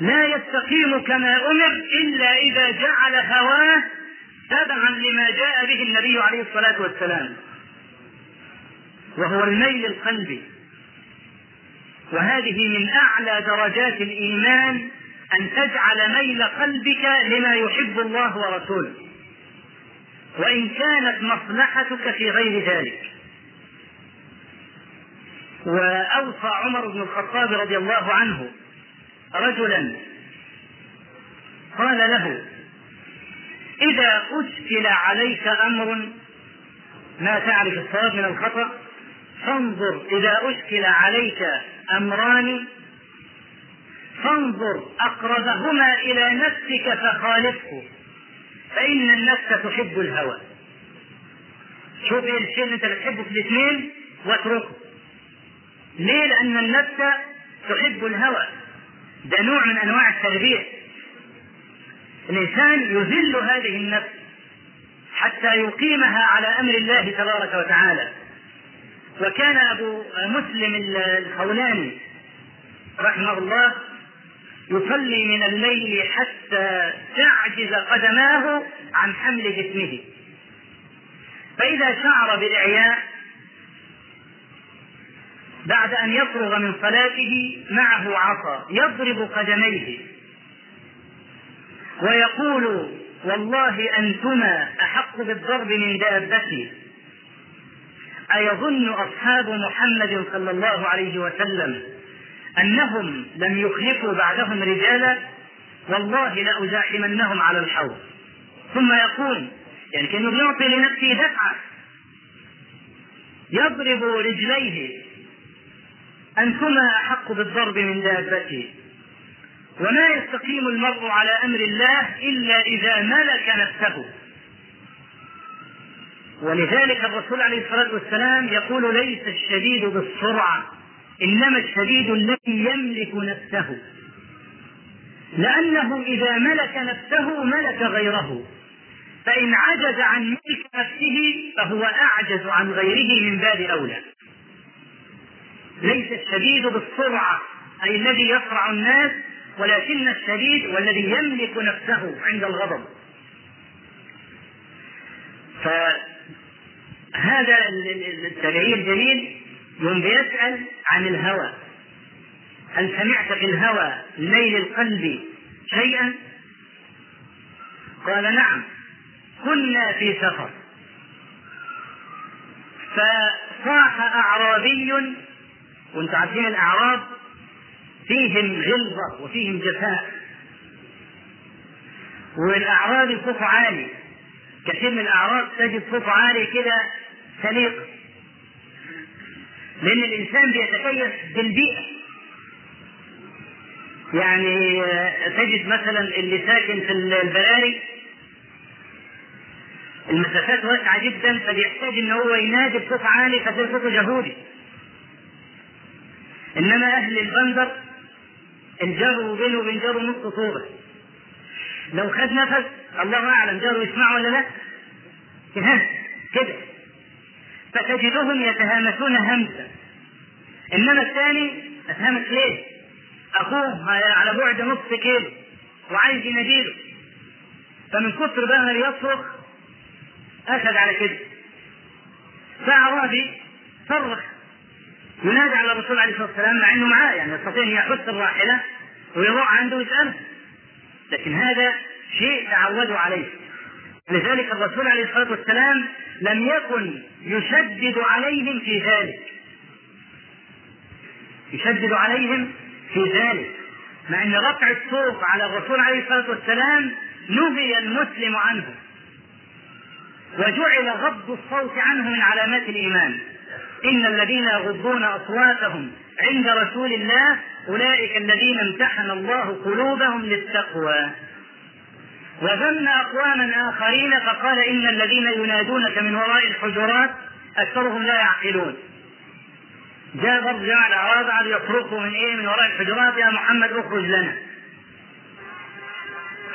لا يستقيم كما أمر إلا إذا جعل هواه تبعا لما جاء به النبي عليه الصلاة والسلام. وهو الميل القلبي. وهذه من أعلى درجات الإيمان أن تجعل ميل قلبك لما يحب الله ورسوله. وإن كانت مصلحتك في غير ذلك. وأوصى عمر بن الخطاب رضي الله عنه رجلا قال له إذا أشكل عليك أمر ما تعرف الصواب من الخطأ فانظر إذا أشكل عليك أمران فانظر أقربهما إلى نفسك فخالفه فإن النفس تحب الهوى. شوف إيه الشيء اللي أنت بتحبه في الاثنين واتركه. ليه؟ لأن النفس تحب الهوى. ده نوع من أنواع التربية الإنسان يذل هذه النفس حتى يقيمها على أمر الله تبارك وتعالى. وكان أبو مسلم الخولاني رحمه الله يصلي من الليل حتى تعجز قدماه عن حمل جسمه. فإذا شعر بالإعياء بعد أن يفرغ من صلاته معه عصا يضرب قدميه. ويقول والله أنتما أحق بالضرب من دابتي. أيظن أصحاب محمد صلى الله عليه وسلم أنهم لم يخلفوا بعدهم رجالا؟ والله لأزاحمنهم على الحوض. ثم يقول يعني كأنه يعطي لنفسه دفعة. يضرب رجليه. أنتما أحق بالضرب من دابته وما يستقيم المرء على أمر الله إلا إذا ملك نفسه. ولذلك الرسول عليه الصلاة والسلام يقول ليس الشديد بالسرعة إنما الشديد الذي يملك نفسه. لأنه إذا ملك نفسه ملك غيره. فإن عجز عن ملك نفسه فهو أعجز عن غيره من باب أولى. ليس الشديد بالسرعة أي الذي يصرع الناس ولكن الشديد والذي يملك نفسه عند الغضب. فهذا التابعي الجليل يوم بيسأل عن الهوى. هل سمعت في الهوى ليل القلب شيئا؟ قال نعم كنا في سفر. فصاح أعرابي وانت عارفين الأعراب؟ فيهم غلظة وفيهم جفاء. والأعراب صوته عالي. كثير من الأعراب تجد صوته عالي كده سليق. لأن الإنسان بيتكيف بالبيئة. يعني تجد مثلا اللي ساكن في البراري. المسافات واسعة جدا فبيحتاج إن هو ينادي بصوت عالي فتلاقي صوته جهودي. إنما أهل البندر الجار بينه وبين جاره نص صوره لو خد نفس الله أعلم جاره يسمعه ولا لا؟ كده. فتجدهم يتهامسون همسا إنما الثاني اتهامس ليه؟ أخوه على بعد نصف كيلو وعايز يناديله. فمن كثر بقى ما يصرخ أخذ على كده. فاعرابي صرخ ينادي على الرسول عليه الصلاة والسلام مع إنه معاه يعني يستطيع أن يحث الراحلة ويروح عنده ويسأله. لكن هذا شيء تعودوا عليه. لذلك الرسول عليه الصلاة والسلام لم يكن يشدد عليهم في ذلك. يشدد عليهم في ذلك. مع إن رفع الصوت على الرسول عليه الصلاة والسلام نهي المسلم عنه. وجعل غض الصوت عنه من علامات الإيمان. إن الذين يغضون أصواتهم عند رسول الله أولئك الذين امتحن الله قلوبهم للتقوى وذم أقواما آخرين فقال إن الذين ينادونك من وراء الحجرات أكثرهم لا يعقلون جاء برضه جماعة الأعراب قعدوا يصرخوا من إيه من وراء الحجرات يا محمد اخرج لنا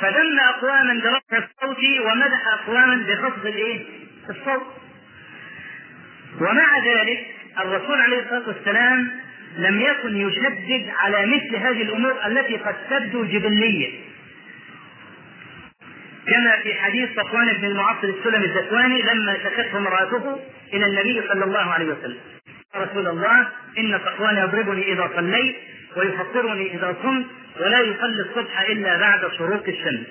فذم أقواما برفع الصوت ومدح أقواما بخفض الإيه؟ الصوت. ومع ذلك الرسول عليه الصلاة والسلام لم يكن يشدد على مثل هذه الأمور التي قد تبدو جبلية. كما في حديث صفوان بن المعطل السلمي الزكواني لما شكته امرأته إلى النبي صلى الله عليه وسلم. رسول الله إن صفوان يضربني إذا صليت ويفطرني إذا صمت ولا يصلي الصبح إلا بعد شروق الشمس.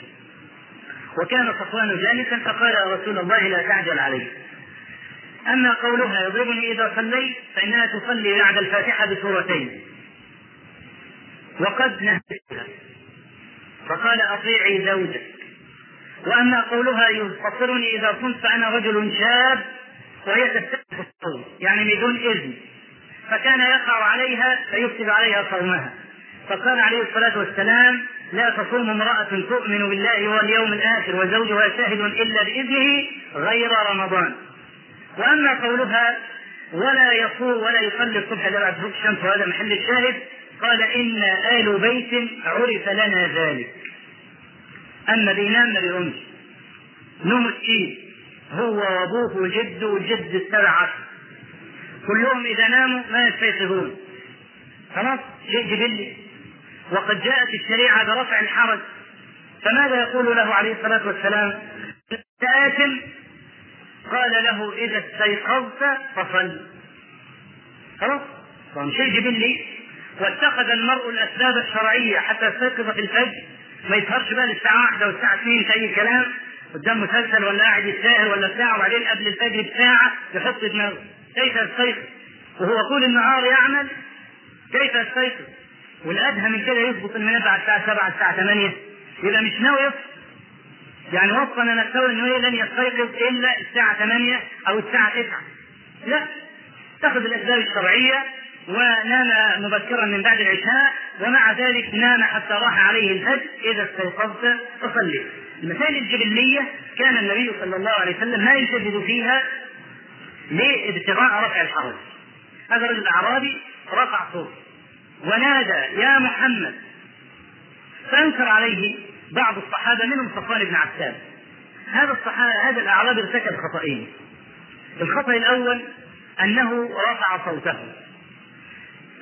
وكان صفوان جالسا فقال يا رسول الله لا تعجل عليه. أما قولها يضربني إذا صليت فإنها تصلي بعد الفاتحة بسورتين. وقد نهيتها. فقال أطيعي زوجك. وأما قولها يفطرني إذا صمت فانا رجل شاب وهي تستهدف الصوم يعني بدون إذن فكان يقع عليها فيفسد عليها صومها فقال عليه الصلاة والسلام لا تصوم امرأة تؤمن بالله واليوم الآخر وزوجها شاهد إلا بإذنه غير رمضان وأما قولها ولا يصوم ولا يصلي الصبح إلا بعد غروب الشمس وهذا محل الشاهد قال إن آل بيت عرف لنا ذلك. أما بينام ما نوم هو وأبوه وجده وجد السبع عشر. كلهم إذا ناموا ما يستيقظون. خلاص؟ شيء جبلي وقد جاءت الشريعة برفع الحرج. فماذا يقول له عليه الصلاة والسلام؟ آثم قال له إذا استيقظت فصل. خلاص؟ شيء جبلي واتخذ المرء الأسباب الشرعية حتى يستيقظ في الفجر. ما يسهرش بقى للساعة واحدة والساعة اثنين في أي كلام. قدام مسلسل ولا قاعد يتساهل ولا ساعة وبعدين قبل الفجر بساعة يحط دماغه. كيف يستيقظ؟ وهو طول النهار يعمل. كيف يستيقظ؟ والأدهى من كده يظبط المنبه على الساعة 7 الساعة 8 يبقى مش ناوي يصحى يعني وصل نفسه انه لن يستيقظ إلا الساعة 8 أو الساعة 9 لا اتخذ الأسباب الشرعية ونام مبكرا من بعد العشاء ومع ذلك نام حتى راح عليه الفجر إذا استيقظت فصلي المسائل الجبلية كان النبي صلى الله عليه وسلم ما يشدد فيها لابتغاء رفع الحرج هذا رجل اعرابي رفع صوته ونادى يا محمد! فأنكر عليه بعض الصحابة منهم صفوان بن عسان هذا الصحابه هذا الأعرابي ارتكب خطأين. الخطأ الأول أنه رفع صوته.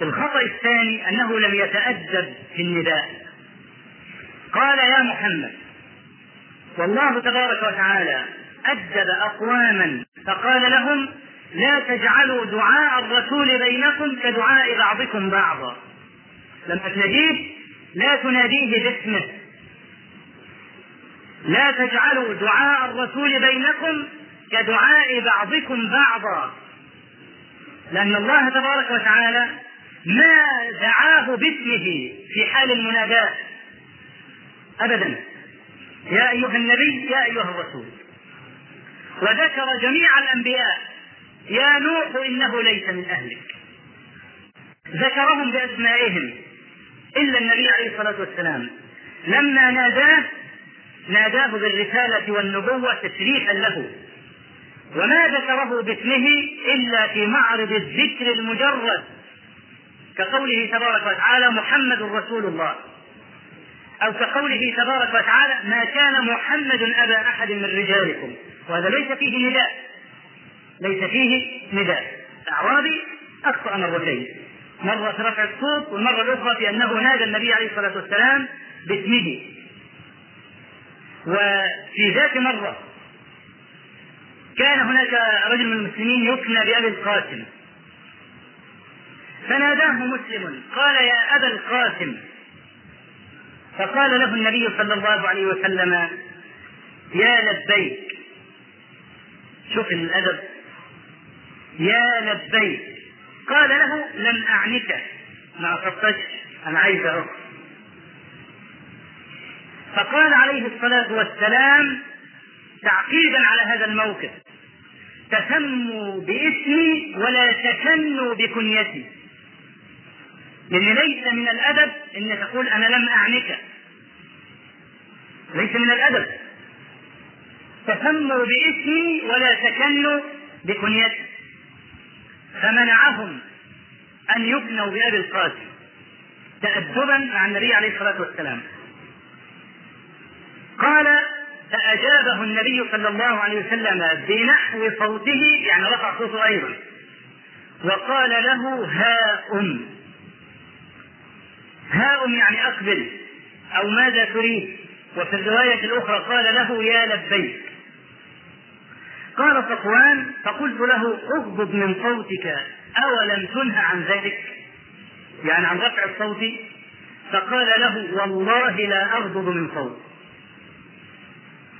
الخطأ الثاني أنه لم يتأدب في النداء. قال يا محمد والله تبارك وتعالى أدب أقواما فقال لهم لا تجعلوا دعاء الرسول بينكم كدعاء بعضكم بعضا. لما تناديه لا تناديه باسمه. لا تجعلوا دعاء الرسول بينكم كدعاء بعضكم بعضا. لأن الله تبارك وتعالى ما دعاه باسمه في حال المناداة أبدا. يا أيها النبي يا أيها الرسول. وذكر جميع الأنبياء يا نوح إنه ليس من أهلك. ذكرهم بأسمائهم إلا النبي عليه الصلاة والسلام. لما ناداه ناداه بالرسالة والنبوة تشريفا له. وما ذكره باسمه إلا في معرض الذكر المجرد كقوله تبارك وتعالى محمد رسول الله. أو كقوله تبارك وتعالى ما كان محمد أبا أحد من رجالكم. وهذا ليس فيه نداء. ليس فيه نداء. أعرابي أخطأ مرتين. مرة في رفع الصوت والمرة الأخرى في أنه نادى النبي عليه الصلاة والسلام باسمه. وفي ذات مرة كان هناك رجل من المسلمين يكنى بأبي القاسم. فناداه مسلم قال يا أبا القاسم. فقال له النبي صلى الله عليه وسلم يا لبيك. شوف الأدب. يا لبيك. قال له لم أعنك. ما قصدتش أنا عايز أروح فقال عليه الصلاة والسلام تعقيبا على هذا الموقف. تسموا باسمي ولا تكنوا بكنيتي. لأن ليس من الأدب أن تقول أنا لم أعنك. ليس من الأدب. تسموا باسمي ولا تكنوا بكنيتي. فمنعهم أن يكنوا بأبي القاسم تأدبا مع النبي عليه الصلاة والسلام. قال فأجابه النبي صلى الله عليه وسلم بنحو صوته يعني رفع صوته أيضا وقال له ها أم ها أم يعني أقبل أو ماذا تريد؟ وفي الرواية الأخرى قال له يا لبيك. قال صفوان فقلت له أغضب من صوتك أولم تنه عن ذلك؟ يعني عن رفع الصوت؟ فقال له والله لا أغضب من صوت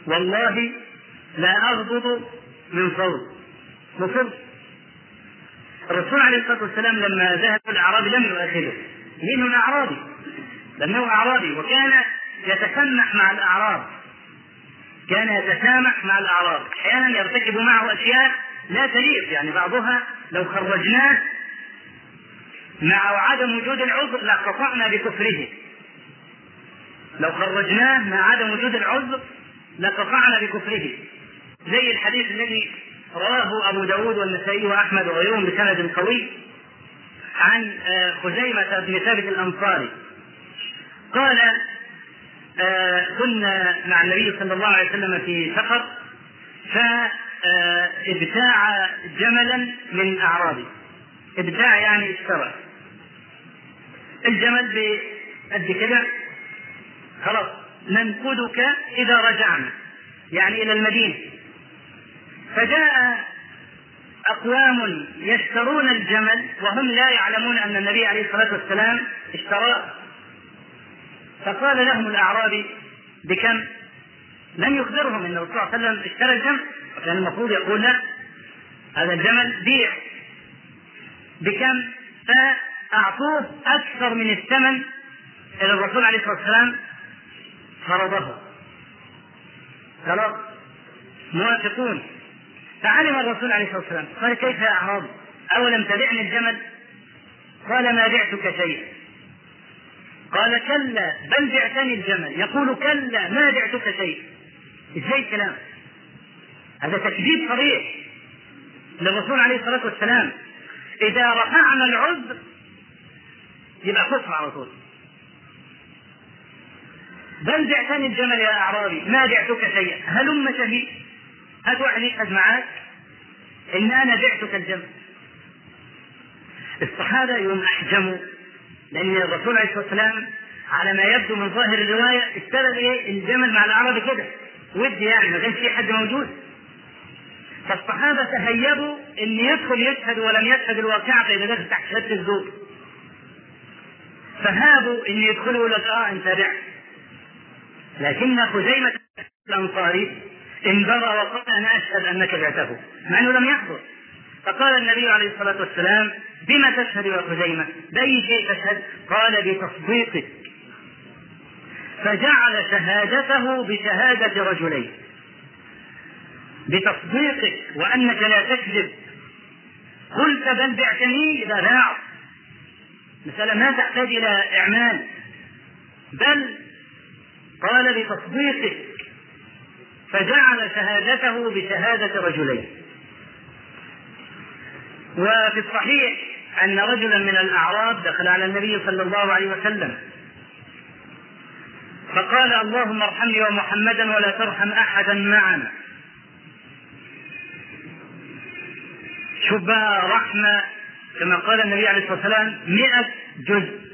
والله لا أغضب من صوت. مصر؟ الرسول عليه الصلاة والسلام لما ذهب الأعرابي لم يؤاخذه. لأنه أعرابي؟ لأنه أعرابي وكان يتسمح مع الأعراب. كان يتسامح مع الأعراب. أحيانا يرتكب معه أشياء لا تليق يعني بعضها لو خرجناه مع عدم وجود العذر لقطعنا بكفره. لو خرجناه مع عدم وجود العذر لقطعنا بكفره. زي الحديث الذي رواه أبو داود والنسائي وأحمد وغيرهم بسند قوي عن آه، خزيمة بن ثابت الأنصاري. قال آه، كنا مع النبي صلى الله عليه وسلم في سفر فابتاع جملا من أعرابي ابتاع يعني اشترى. الجمل بقد كده خلاص. ننقذك إذا رجعنا يعني إلى المدينة فجاء أقوام يشترون الجمل وهم لا يعلمون أن النبي عليه الصلاة والسلام اشتراه فقال لهم الأعرابي بكم؟ لم يخبرهم أن الرسول صلى الله عليه وسلم اشترى الجمل وكان المفروض يقول لا هذا الجمل بيع بكم؟ فأعطوه أكثر من الثمن إلى الرسول عليه الصلاة والسلام فرضه. خلاص موافقون فعلم الرسول عليه الصلاة والسلام قال كيف يا اعرابي أولم تبعني الجمل؟ قال ما بعتك شيئا. قال كلا بل بعتني الجمل. يقول كلا ما بعتك شيئا. إزاي الكلام؟ هذا تكذيب صريح للرسول عليه الصلاة والسلام. إذا رفعنا العذر يبقى كفر على طول. بل بعتني الجمل يا أعرابي. ما بعتك شيئا. هلم شهيد يشهد معاك. إن أنا بعتك الجمل. الصحابة يوم احجموا لأن الرسول عليه الصلاة والسلام على ما يبدو من ظاهر الرواية اشترى إيه؟ الجمل مع الاعرابي كده. ودي يعني ما كانش في حد موجود. فالصحابة تهيبوا إن يدخل يشهد ولم يشهد الواقعه فإذا دخل تحت شهاده الزور. فهابوا إن يدخلوا لك آه انت بعت لكن خزيمة الأنصاري انبرى وقال أنا أشهد أنك بعته مع أنه لم يحضر. فقال النبي عليه الصلاة والسلام بما تشهد يا خزيمة؟ بأي شيء تشهد؟ قال بتصديقك. فجعل شهادته بشهادة رجلين. بتصديقك وأنك لا تكذب. قلت بل بعتني إذا باع مسألة ما تحتاج إلى إعمال. بل قال بتصديقه فجعل شهادته بشهادة رجلين. وفي الصحيح أن رجلا من الأعراب دخل على النبي صلى الله عليه وسلم. فقال اللهم ارحمني ومحمدا ولا ترحم أحدا معنا. بقى رحمة كما قال النبي عليه الصلاة والسلام مئة جزء.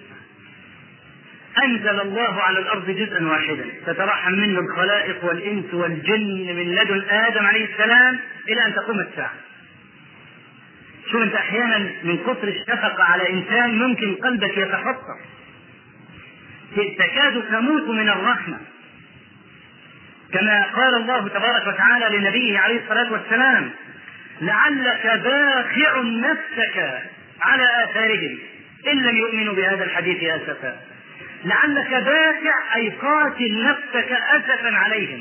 أنزل الله على الأرض جزءا واحدا. تترحم منه الخلائق والإنس والجن من لدن آدم عليه السلام إلى أن تقوم الساعة. شوف أنت أحيانا من كثر الشفقة على إنسان ممكن قلبك يتفطر تكاد تموت من الرحمة. كما قال الله تبارك وتعالى لنبيه عليه الصلاة والسلام لعلك باخع نفسك على آثارهم. إن لم يؤمنوا بهذا الحديث أسفا. لعلك باخع أي قاتل نفسك أسفا عليهم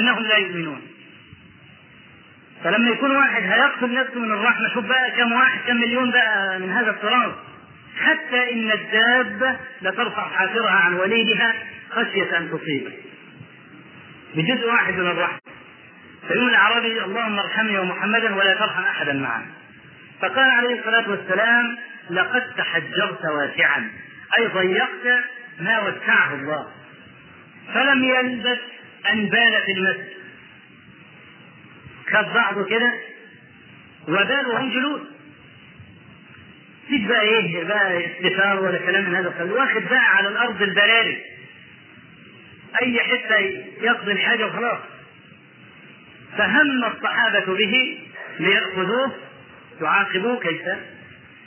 أنهم لا يؤمنون. فلما يكون واحد هيقتل نفسه من الرحمة شوف بقى كم واحد كم مليون بقى من هذا التراب. حتى إن الدابة لترفع حافرها عن وليدها خشية أن تصيبه. بجزء واحد من الرحمة. فيقول الأعرابي اللهم ارحمني ومحمدا ولا ترحم أحدا معنا. فقال عليه الصلاة والسلام لقد تحجرت واسعا. أي ضيقت ما وسعه الله. فلم يلبث أن بال في المسجد. خد بعضه كده وبال وهم جلوس مفيش بقى إيه بقى استفار ولا كلام من هذا القبيل. واخد بقى على الأرض البلاري أي حتة يقضي الحاجة وخلاص. فهم الصحابة به ليأخذوه يعاقبوه كيف؟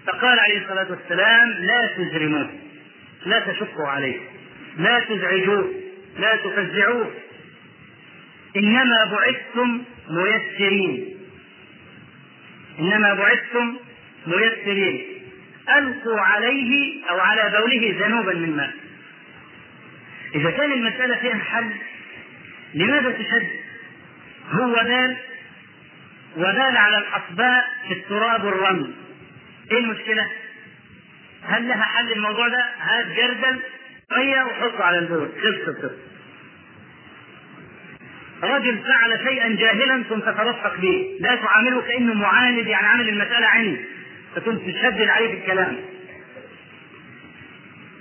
فقال عليه الصلاة والسلام لا تجرموه. لا تشقوا عليه لا تزعجوه لا تفزعوه. إنما بعثتم ميسرين. إنما بعثتم ميسرين. ألقوا عليه أو على بوله ذنوبا من ماء إذا كان المسألة فيها حل لماذا تشد؟ هو بال وبال على الأصباء في التراب والرمل. إيه المشكلة؟ هل لها حل الموضوع ده؟ هات جردل مية وحطه على البول. خلص القصة. رجل فعل شيئا جاهلا ثم تترفق به. لا تعامله كأنه معاند يعني عامل المسألة عند فكنت تشدد عليه في الكلام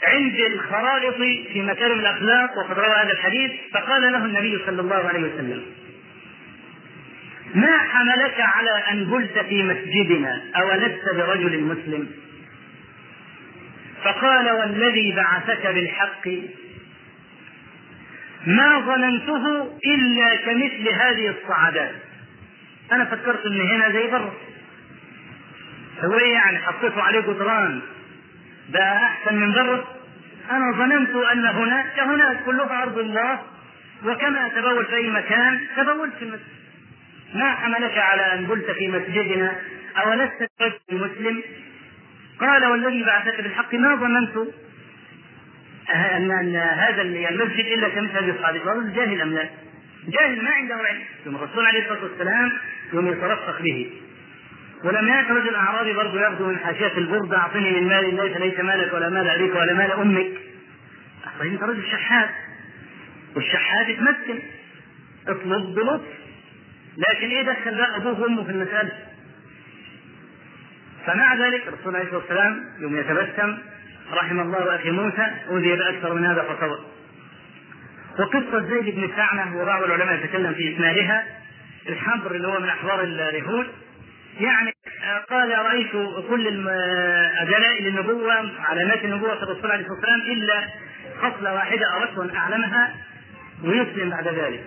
عند الخرائط في مكارم الأخلاق وقد روى هذا الحديث فقال له النبي صلى الله عليه وسلم ما حملك على أن بلت في مسجدنا؟ أولست برجل مسلم؟ فقال والذي بعثك بالحق ما ظننته إلا كمثل هذه الصعدات أنا فكرت إن هنا زي بره. هو إيه يعني حطيته عليه جدران؟ ده أحسن من بره؟ أنا ظننت أن هناك كهناك كلها أرض الله وكما اتبول في أي مكان تبولت في المسجد. ما حملك على أن قلت في مسجدنا أولست رجل مسلم؟ قال والذي بعثك بالحق ما ظننت ان هذا المسجد إلا كمثل هذه الصعيد الرجل جاهل أم لا؟ جاهل ما عنده علم ثم الرسول عليه الصلاة والسلام يوم يترفق به ولم يأت رجل أعرابي برضه يأخذ من حاشية البردة أعطني من مال الله فليس مالك ولا مال أبيك ولا مال أمك. طيب أنت رجل شحات والشحات يتمكن اطلب بلطف لكن إيه دخل بقى أبوه وأمه في المسألة؟ فمع ذلك الرسول عليه الصلاة والسلام يوم يتبسم رحم الله أخي موسى أوذي بأكثر من هذا فصبر. وقصة زيد بن سعنه وبعض العلماء يتكلم في اسنادها الحبر اللي هو من احبار اليهود يعني قال رأيت كل دلائل النبوه علامات النبوة في الرسول عليه الصلاة والسلام إلا خصلة واحدة اردت ان أعلمها ويسلم بعد ذلك.